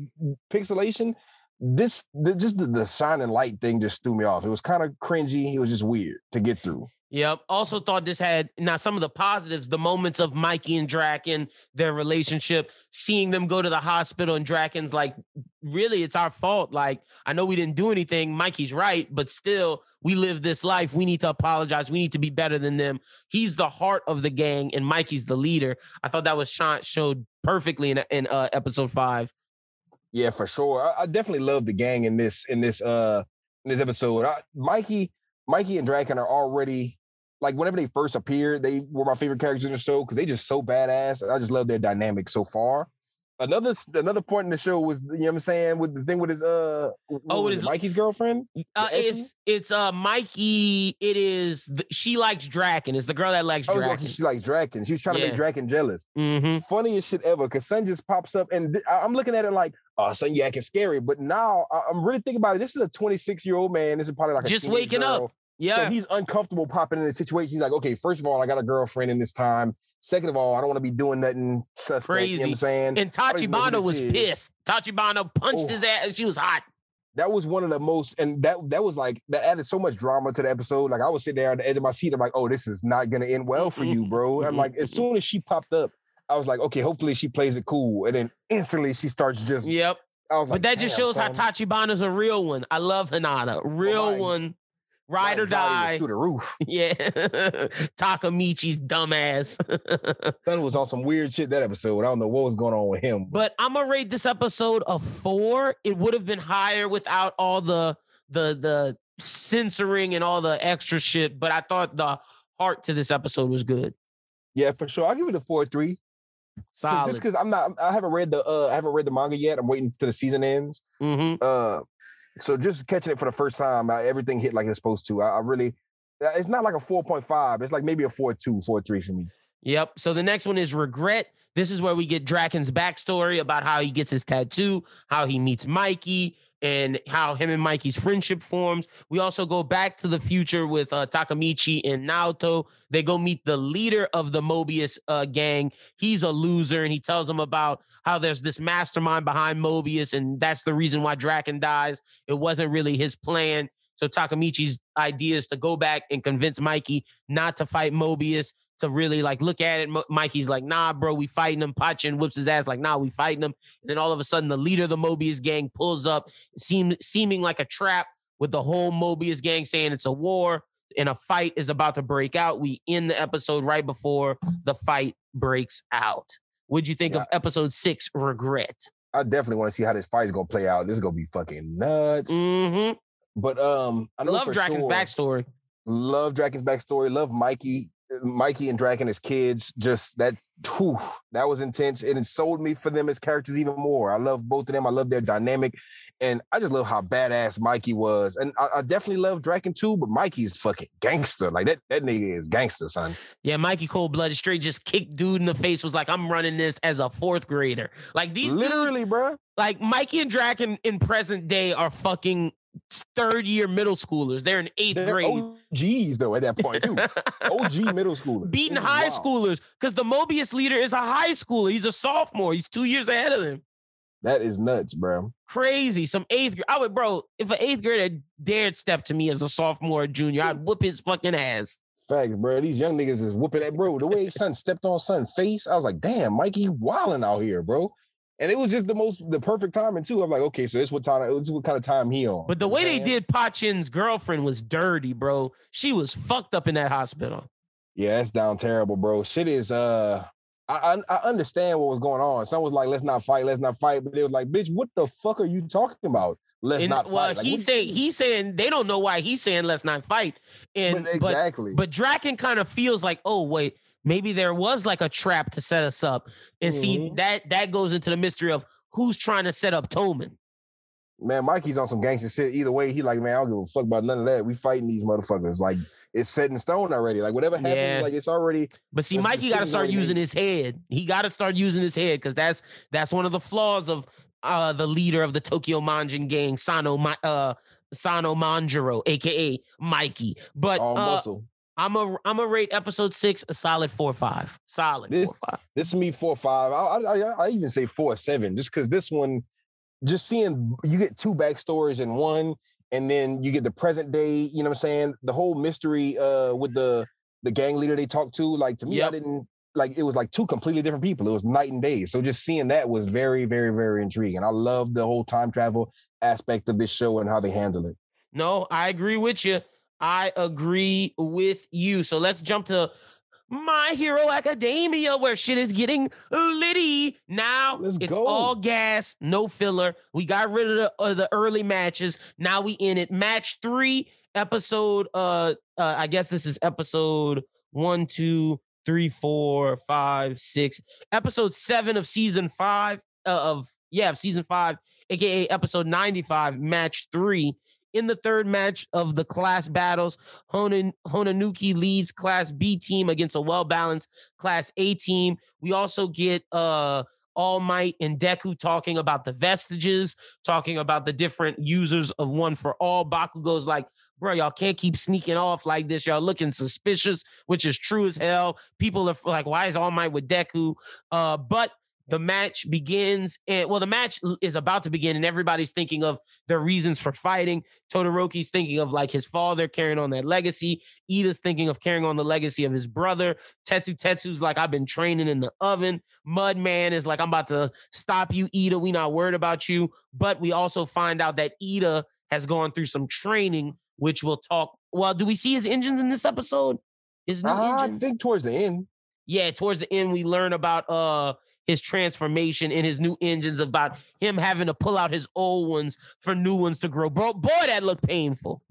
pixelation? This, the, just the, the shining light thing just threw me off. It was kind of cringy. It was just weird to get through. Yep. Also thought this had now some of the positives, the moments of Mikey and Draken, their relationship, seeing them go to the hospital and Draken's like, really, it's our fault. Like, I know we didn't do anything. Mikey's right, but still, we live this life. We need to apologize. We need to be better than them. He's the heart of the gang, and Mikey's the leader. I thought that was shot showed perfectly in in uh, episode five. Yeah, for sure. I, I, definitely love the gang in this in this uh in this episode. I, Mikey, Mikey and Draken are already like whenever they first appeared, they were my favorite characters in the show because they just so badass. I just love their dynamic so far. Another another point in the show was you know what I'm saying with the thing with his uh oh with his Mikey's girlfriend. Uh, it's it's uh Mikey. It is the, she likes Draken. It's the girl that likes Draken. Oh, she likes Draken. She was trying yeah. to make Draken jealous. Mm-hmm. Funniest shit ever. Cause Sun just pops up and th- I'm looking at it like oh Sun you acting scary. But now I- am really thinking about it. This is a 26 year old man. This is probably like just waking girl. up. Yeah. So he's uncomfortable popping in a situation. He's like, okay, first of all, I got a girlfriend in this time. Second of all, I don't want to be doing nothing suspect. Crazy. You know what I'm saying? And Tachibana was is. pissed. Tachibana punched oh. his ass and she was hot. That was one of the most, and that that was like that added so much drama to the episode. Like I was sitting there on the edge of my seat. I'm like, oh, this is not gonna end well for you, bro. I'm like, as soon as she popped up, I was like, okay, hopefully she plays it cool. And then instantly she starts just Yep. but like, that just shows son. how Tachibana's a real one. I love Hinata. Oh real oh one Ride or die. Through the roof. (laughs) Yeah. (laughs) Takamichi's dumbass. (laughs) Sun was on some weird shit that episode. I don't know what was going on with him. But I'm gonna rate this episode a four. It would have been higher without all the the the censoring and all the extra shit. But I thought the heart to this episode was good. Yeah, for sure. I'll give it a four three. Solid. Just because I'm not, I haven't read the, uh, I haven't read the manga yet. I'm waiting till the season ends. Mm-hmm. Uh, so just catching it for the first time, I, everything hit like it's supposed to. I, I, really, uh, it's not like a 4.5. It's like maybe a 4.2, 4.3 for me. Yep. So the next one is regret. This is where we get Draken's backstory about how he gets his tattoo, how he meets Mikey, and how him and Mikey's friendship forms. We also go back to the future with uh, Takamichi and Naoto. They go meet the leader of the Mobius uh, gang. He's a loser, and he tells them about how there's this mastermind behind Mobius, and that's the reason why Draken dies. It wasn't really his plan. So Takamichi's idea is to go back and convince Mikey not to fight Mobius to really like look at it. Mikey's like, nah, bro, we fighting him. Pachin whips his ass like, nah, we fighting him. And then all of a sudden, the leader of the Mobius gang pulls up, seem, seeming like a trap with the whole Mobius gang saying it's a war and a fight is about to break out. We end the episode right before the fight breaks out. What'd you think yeah. of episode six, Regret? I definitely want to see how this fight is gonna play out. This is gonna be fucking nuts. Mm-hmm. But um, I love Draken's sure, backstory. Love Draken's backstory. Love Mikey. Mikey and Draken as kids, just that's whew, that was intense, and it sold me for them as characters even more. I love both of them. I love their dynamic, and I just love how badass Mikey was. And I, I definitely love Draken too, but Mikey's fucking gangster. Like that, that nigga is gangster, son. Yeah, Mikey cold blooded straight just kicked dude in the face. Was like, I'm running this as a fourth grader. Like these literally, dudes, bro. Like Mikey and Draken in present day are fucking third year middle schoolers. They're in 8th They're grade. OGs though at that point too. (laughs) OG middle schoolers. Beating high schoolers because the Mobius leader is a high schooler. He's a sophomore. He's two years ahead of them. That is nuts, bro. Crazy. Some eighth grade. I would, bro, if an eighth grader dared step to me as a sophomore or junior, I'd whoop his fucking ass. Facts, bro. These young niggas is whooping that bro. The way son stepped on son face, I was like, damn, Mikey wilding out here, bro. And it was just the most the perfect timing too. I'm like, okay, so this what time this what kind of time he on. But the way they did Pachin's girlfriend was dirty, bro. She was fucked up in that hospital. Yeah, that's down terrible, bro. Shit is uh I, I, understand what was going on. Someone was like, "Let's not fight, let's not fight," but they was like, "Bitch, what the fuck are you talking about? Let's and, not fight." Well, like, he's saying he's saying they don't know why he's saying let's not fight, and but exactly. But, but Draken kind of feels like, oh wait, maybe there was like a trap to set us up. And mm-hmm. see that that goes into the mystery of who's trying to set up Toman. Man, Mikey's on some gangster shit. Either way, he like, man, I don't give a fuck about none of that. We fighting these motherfuckers. Like it's set in stone already. Like whatever happens, yeah. like it's already. But see, Mikey got to start using his head. He got to start using his head because that's that's one of the flaws of uh the leader of the Tokyo Manjin gang, Sano uh Sano Manjiro, aka Mikey. But All uh, muscle. I'm a I'm a rate episode six a solid four five. Solid this, four five. This is me four five. I I, I even say four seven just because this one, just seeing you get two backstories in one, and then you get the present day. You know what I'm saying? The whole mystery uh with the the gang leader they talked to. Like to me, yep. I didn't like it was like two completely different people. It was night and day. So just seeing that was very very very intriguing. I love the whole time travel aspect of this show and how they handle it. No, I agree with you. I agree with you. So let's jump to my Hero Academia, where shit is getting litty. Now Let's it's go. all gas, no filler. We got rid of the, uh, the early matches. Now we in it. Match three, episode. Uh, uh, I guess this is episode one, two, three, four, five, six. Episode seven of season five uh, of yeah, of season five, aka episode ninety-five, match three. In the third match of the class battles, Honan, Honenuki leads Class B team against a well balanced Class A team. We also get uh, All Might and Deku talking about the vestiges, talking about the different users of One for All. Bakugo's like, bro, y'all can't keep sneaking off like this. Y'all looking suspicious, which is true as hell. People are like, why is All Might with Deku? Uh, but the match begins and well the match is about to begin and everybody's thinking of their reasons for fighting. Todoroki's thinking of like his father carrying on that legacy. Ida's thinking of carrying on the legacy of his brother. Tetsu tetsu's like i've been training in the oven. Mudman is like i'm about to stop you ida. We not worried about you. But we also find out that ida has gone through some training which we'll talk well do we see his engines in this episode? His new uh, engines? i think towards the end. Yeah towards the end we learn about uh his transformation in his new engines about him having to pull out his old ones for new ones to grow. Bro, boy, that looked painful.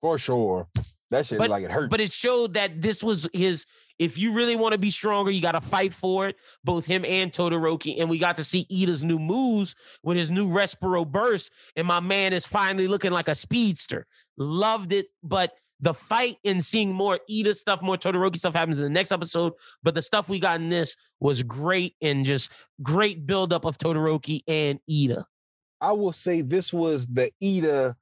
For sure. That shit but, like it hurt. But it showed that this was his. If you really want to be stronger, you got to fight for it. Both him and Todoroki, and we got to see Ida's new moves with his new Recipro burst, and my man is finally looking like a speedster. Loved it, but the fight and seeing more Ida stuff, more Todoroki stuff happens in the next episode. But the stuff we got in this was great and just great buildup of Todoroki and Ida. I will say this was the Ida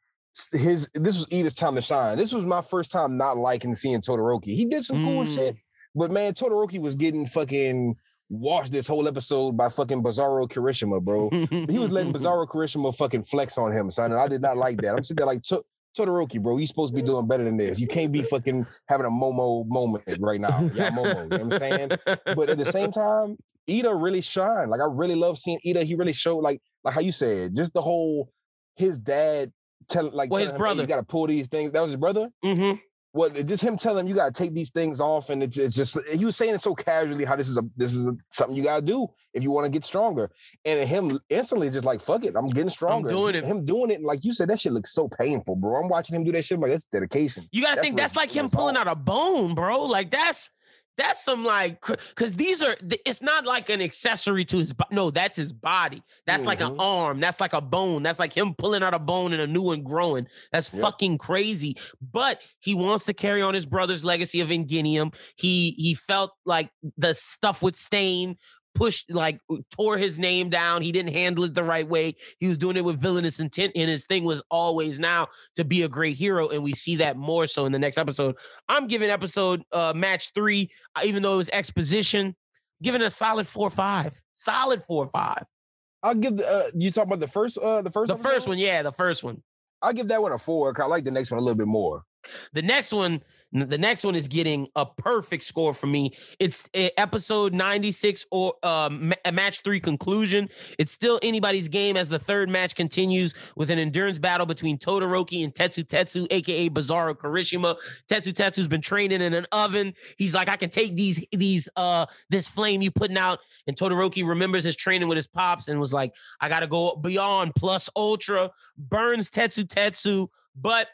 his this was Ida's time to shine. This was my first time not liking seeing Todoroki. He did some cool Mm. shit, but man, Todoroki was getting fucking washed this whole episode by fucking Bizarro Kirishima, bro. (laughs) He was letting Bizarro Kirishima fucking flex on him, son. And I did not like that. I'm sitting there like "To- Todoroki, bro. You supposed to be doing better than this. You can't be fucking having a Momo moment right now. Yeah, Momo. You know what I'm saying? But at the same (laughs) time, Ida really shine. Like I really love seeing Ida. He really showed like like how you said, just the whole his dad tell like Well, his him, "Hey, brother. you got to pull these things. That was his brother. Mhm. Well, just him telling him you got to take these things off, and it's, it's just he was saying it so casually how this is a this is a, something you got to do if you want to get stronger. And him instantly just like fuck it, I'm getting stronger. I'm doing it. Him doing it, and like you said, that shit looks so painful, bro. I'm watching him do that shit. I'm like that's dedication. You gotta think what that's like him pulling out a bone, bro. Like that's that's some like because these are it's not like an accessory to his bo- no that's his body. That's like an Mhm. arm. That's like a bone. That's like him pulling out a bone and a new one growing. That's Yep. fucking crazy. But he wants to carry on his brother's legacy of Ingenium he he felt like the stuff with Stain pushed like tore his name down he didn't handle it the right way he was doing it with villainous intent and his thing was always now to be a great hero and we see that more so in the next episode i'm giving episode uh match three uh, even though it was exposition giving a solid four five solid four five I'll give the uh, you talking about the first uh the first the first one yeah the first one I'll give that one a four. I like the next one a little bit more. The next one, the next one is getting a perfect score for me. It's uh, episode 96 or um, ma- match three conclusion. It's still anybody's game as the third match continues with an endurance battle between Todoroki and Tetsu Tetsu, aka Bizarro Kirishima. Tetsu Tetsu's been training in an oven. He's like, I can take these, these, uh, this flame you putting out. And Todoroki remembers his training with his pops and was like, I gotta go beyond plus ultra, burns Tetsu Tetsu, but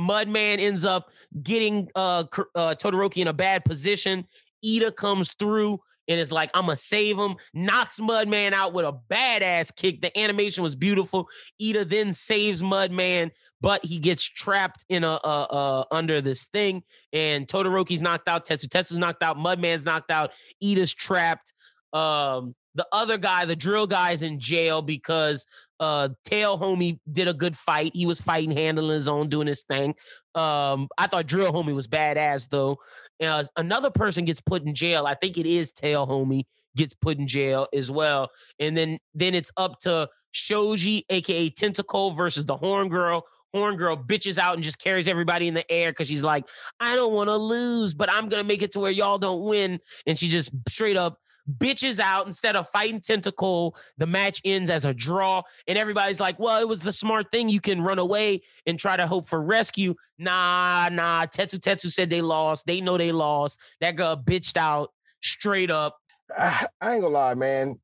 Mudman ends up getting uh, uh Todoroki in a bad position. Ida comes through and is like, I'm gonna save him, knocks Mudman out with a badass kick. The animation was beautiful. Ida then saves Mudman, but he gets trapped in a uh, uh under this thing, and Todoroki's knocked out, Tetsu Tetsu's knocked out, Mudman's knocked out, Ida's trapped. Um, the other guy, the drill guy, is in jail because uh tail homie did a good fight. He was fighting handling his own doing his thing. Um i thought drill homie was badass though. Uh, another person gets put in jail. I think it is tail homie gets put in jail as well. And then then it's up to shoji aka tentacle versus the horn girl. Horn girl bitches out and just carries everybody in the air because she's like i don't want to lose but i'm gonna make it to where y'all don't win. And she just straight up bitches out instead of fighting tentacle the match ends as a draw and everybody's like well it was the smart thing you can run away and try to hope for rescue nah nah tetsu tetsu said they lost they know they lost that girl bitched out straight up I, I ain't gonna lie, man.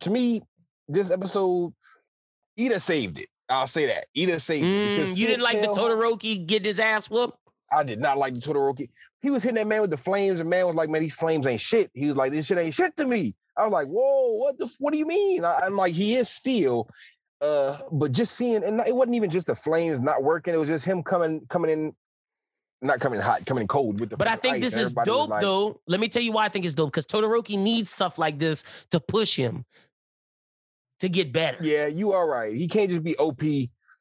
To me, this episode, Ida saved it. I'll say that. Ida saved it. Mm, because you didn't like the todoroki getting his ass whooped I did not like the Todoroki. He was hitting that man with the flames, and man was like, "Man, these flames ain't shit." He was like, "This shit ain't shit to me." I was like, "Whoa, what the? What do you mean?" I, am like, "He is steel." Uh, but just seeing, and it wasn't even just the flames not working. It was just him coming, coming in, not coming hot, coming cold with the. But I think this is dope, like, though. Let me tell you why I think it's dope. Because Todoroki needs stuff like this to push him to get better. Yeah, you are right. He can't just be OP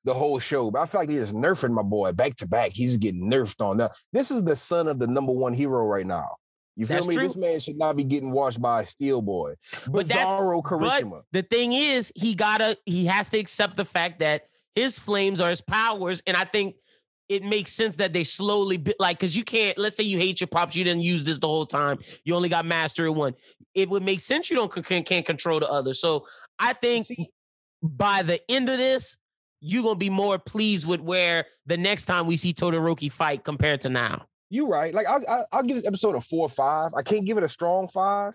the whole show. But I feel like they're just nerfing my boy back to back. He's getting nerfed on. Now, this is the son of the number one hero right now. You feel That's me? true. This man should not be getting washed by a steel boy. But that's- Bizarro but Charisma. the thing is, he gotta he has to accept the fact that his flames are his powers, and I think it makes sense that they slowly bi- like because you can't. Let's say you hate your pops, you didn't use this the whole time. You only got master one. It would make sense you don't can, can't control the other. So I think See, by the end of this, you're gonna be more pleased with where the next time we see Todoroki fight compared to now. You're right. Like I'll, I'll, I'll give this episode a four or five. I can't give it a strong five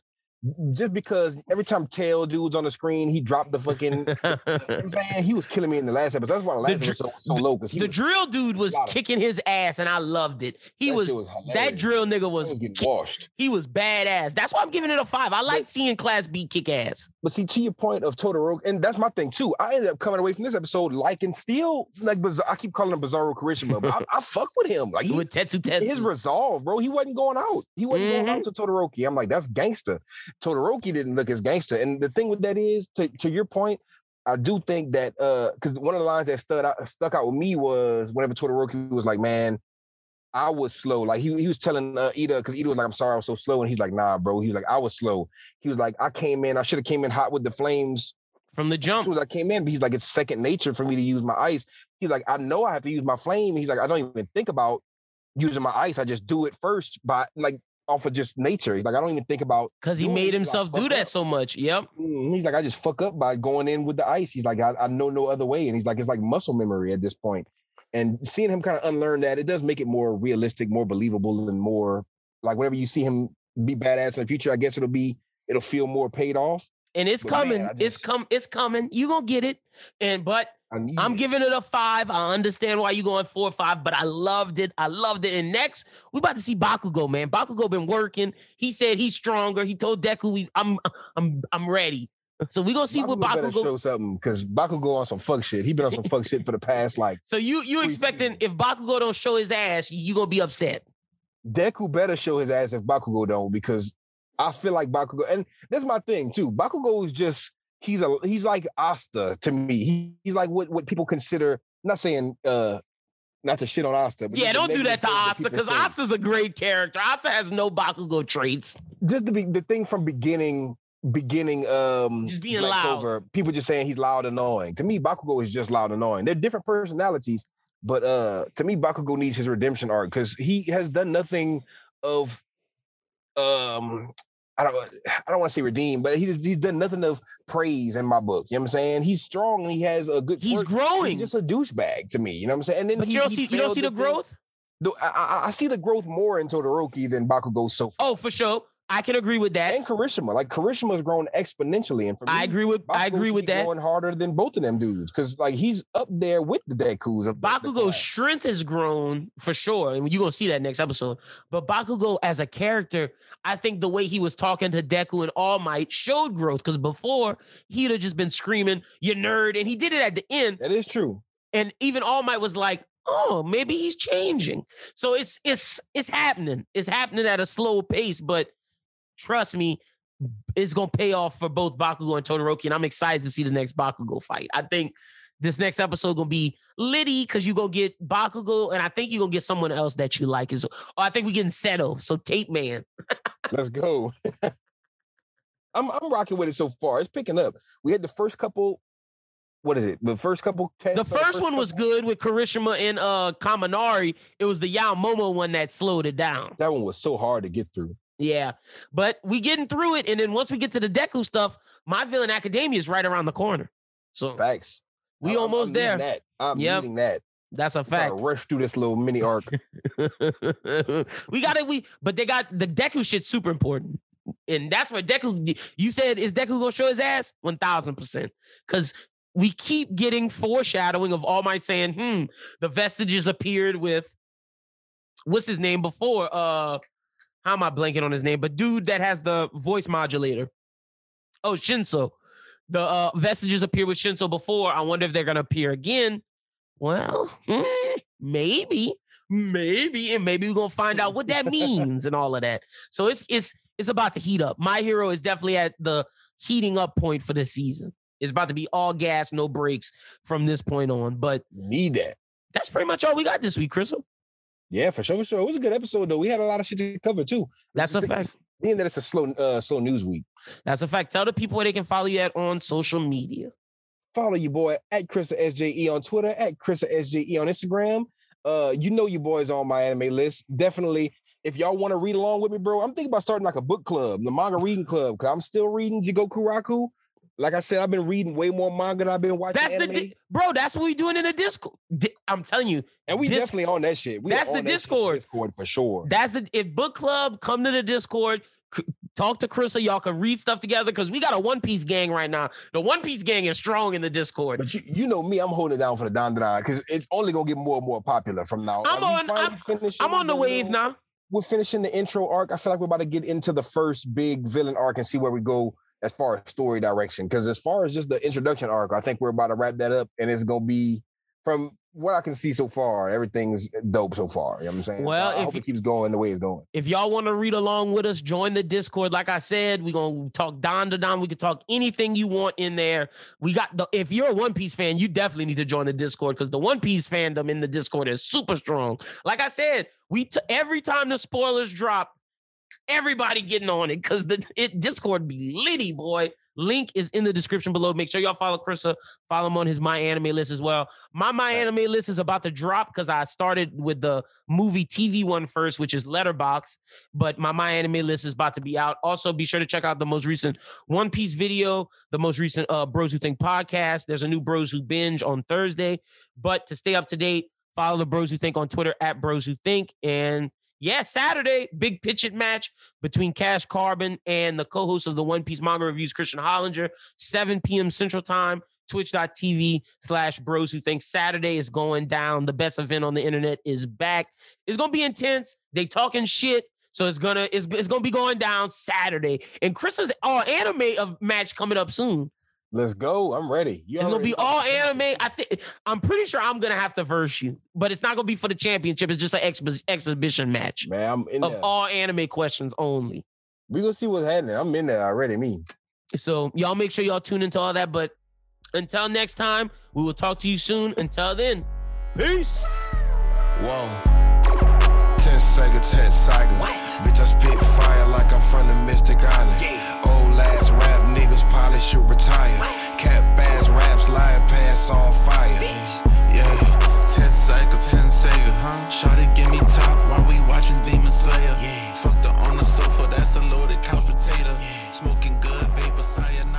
just because every time tail dude's on the screen, he dropped the fucking. you know I'm (laughs) saying he was killing me in the last episode. That's why the last dr- episode was so low because the was, drill dude was kicking his ass, and I loved it. He that was, was that drill nigga was was getting washed. he was badass. That's why I'm giving it a five. I like seeing Class B kick ass. But see, to your point of Todoroki, and that's my thing too. I ended up coming away from this episode liking Steel, like I keep calling him Bizarro Kirishima, but I, I fuck with him. Like (laughs) with Tetsu Tetsu. his resolve, bro. He wasn't going out. He wasn't going Mhm. out to Todoroki. I'm like, that's gangster. Todoroki didn't look as gangster. And the thing with that is, to, to your point, I do think that uh, because one of the lines that stood out stuck out with me was whenever Todoroki was like, "Man, I was slow." Like he, he was telling uh, Ida because Ida was like, "I'm sorry, I was so slow," and he's like, "Nah, bro." He was like, "I was slow." He was like, "I came in. I should have came in hot with the flames from the as jump. soon as I came in." But he's like, "It's second nature for me to use my ice." He's like, "I know I have to use my flame." He's like, "I don't even think about using my ice. I just do it first by like." Off of just nature. He's like, I don't even think about Because he made himself do that up. so much. Yep. Mm, He's like, I just fuck up by going in with the ice. He's like, I, I know no other way. And he's like, it's like muscle memory at this point. And seeing him kind of unlearn that, it does make it more realistic, more believable, and more like whenever you see him be badass in the future, I guess it'll be, it'll feel more paid off. And it's But man, coming. It's just- come. It's coming. You gonna get it. And but I'm it. giving it a five. I understand why you going four or five, but I loved it. I loved it. And next, we about to see Bakugo, man. Bakugo been working. He said he's stronger. He told Deku, we, I'm, I'm, I'm ready. So we gonna see what Bakugo better Bakugo. show something because Bakugo on some fuck shit. He been on some fuck shit for the past like (laughs) So you, you expecting if Bakugo don't show his ass, you gonna be upset. Deku better show his ass if Bakugo don't, because I feel like Bakugo, and that's my thing too. Bakugo is just he's a he's like Asta to me. He, he's like what what people consider. Not saying uh not to shit on Asta, but Yeah, don't do that to Asta because. Asta's a great character. Asta has no Bakugo traits. just the be- the thing from beginning beginning um Just being Black loud. Clover, people just saying he's loud annoying. To me, Bakugo is just loud annoying. They're different personalities, but uh to me, Bakugo needs his redemption arc because he has done nothing of um I don't I don't want to say redeem, but he's he's done nothing of praise in my book. You know what I'm saying? He's strong and he has a good He's growing, He's just a douchebag to me. You know what I'm saying? And then but he- you don't see, you don't see the thing- growth. the- I, I, I see the growth more in Todoroki than Bakugo so oh, far. Oh, for sure, I can agree with that. and Kirishima. Like Kirishima's grown exponentially, and for me, I agree with, I agree with that. Going harder than both of them dudes, because like he's up there with the Deku's. Of Bakugo's strength has grown for sure, and you're gonna see that next episode. But Bakugo as a character, I think the way he was talking to Deku and All Might showed growth. Because before he'd have just been screaming, "You nerd," and he did it at the end. That is true. And even All Might was like, "Oh, maybe he's changing." So it's it's it's happening. It's happening at a slow pace, but trust me, it's gonna pay off for both Bakugo and Todoroki, and I'm excited to see the next Bakugo fight. I think this next episode gonna be litty because you gonna get Bakugo, and I think you're gonna get someone else that you like as well. Oh, I think we getting Sero, so Tape Man. (laughs) Let's go. (laughs) I'm I'm rocking with it so far. It's picking up. We had the first couple. What is it? The first couple tests. The or first one was good with Kirishima and uh Kaminari. It was the Yao Momo one that slowed it down. That one was so hard to get through. Yeah, but we getting through it, and then once we get to the Deku stuff, my villain Academia is right around the corner. So Facts. we I'm- I'm almost needing there. That. I'm Yep. needing that. That's a I'm fact. rush through this little mini arc. (laughs) we got it. We but they got the Deku shit super important, and that's where Deku. You said is Deku gonna show his ass? One thousand percent. Because we keep getting foreshadowing of All Might saying, "Hmm, the vestiges appeared with what's his name before? Uh, how am I blanking on his name? But dude that has the voice modulator. Oh, Shinso. The uh, vestiges appear with Shinso before. I wonder if they're gonna appear again. Well, hmm, maybe, maybe, and maybe we're gonna find out what that means and all of that. So it's it's it's about to heat up. My hero is definitely at the heating up point for this season. It's about to be all gas, no breaks from this point on. But Need that. that's pretty much all we got this week, Crystal. Yeah, for sure, for sure. It was a good episode though. We had a lot of shit to cover too. That's a fact. Being that it's a slow, uh, slow news week. That's a fact. Tell the people where they can follow you at on social media. Follow your boy at Chris SJE on Twitter, at Chris SJE on Instagram. Uh, you know your boys on my anime list. Definitely, if y'all want to read along with me, bro, I'm thinking about starting like a book club, the manga reading club, because I'm still reading Jigoku Raku. Like I said, I've been reading way more manga than I've been watching That's the anime. di- bro. That's what we doing in the Discord. Di- I'm telling you, and we dis- definitely on that shit. We that's the that Discord. Discord for sure. That's the if book club come to the Discord. c- Talk to Chris so y'all can read stuff together because we got a One Piece gang right now. The One Piece gang is strong in the Discord. But you, you know me, I'm holding it down for the Don Don because it's only gonna get more and more popular from now. I'm on. I'm, I'm on the wave now. We're finishing the intro arc. I feel like we're about to get into the first big villain arc and see where we go as far as story direction. Because as far as just the introduction arc, I think we're about to wrap that up, and it's gonna be from what I can see so far, everything's dope so far. You know what I'm saying? Well, So I if hope it keeps going the way it's going. If y'all want to read along with us, join the Discord. Like I said, we're gonna talk Don to Don. We can talk anything you want in there. We got the if you're a One Piece fan, you definitely need to join the Discord because the One Piece fandom in the Discord is super strong. Like I said, we t- every time the spoilers drop, everybody getting on it because the it Discord be litty, boy. Link is in the description below. Make sure y'all follow Chrissa. Follow him on his My Anime list as well. My My Anime list is about to drop because I started with the movie TV one first, which is Letterboxd. But my My Anime list is about to be out. Also, be sure to check out the most recent One Piece video, the most recent uh, Bros Who Think podcast. There's a new Bros Who Binge on Thursday. But to stay up to date, follow the Bros Who Think on Twitter at Bros Who Think. And yeah, Saturday, big pitch it match between Cash Carbon and the co-host of the One Piece manga reviews, Christian Hollinger, 7 p.m. Central Time, twitch.tv slash bros who think Saturday is going down. The best event on the internet is back. It's gonna be intense. They talking shit. So it's gonna it's, it's gonna be going down Saturday. And Chris's all anime of match coming up soon. Let's go. I'm ready. You It's gonna be all anime. I think I'm pretty sure I'm gonna have to verse you, but it's not gonna be for the championship. It's just an exhi- exhibition match Man, I'm in of there. all anime questions only. we gonna see what's happening. I'm in there already. Me. So y'all make sure y'all tune into all that. But until next time, we will talk to you soon. Until then, peace. Whoa. Ten Sega, ten Sega. What? Bitch, I spit fire like I'm from the Mystic Island. Yeah. Old ass rap nigga probably should retire. Cat bass, raps, live pass on fire. Yeah. 10 cycle, 10 Sega, huh? Shotty give me top while we watching Demon Slayer. Yeah. Fucked on the sofa, that's a loaded couch potato. Yeah. Smoking good, vapor cyanide.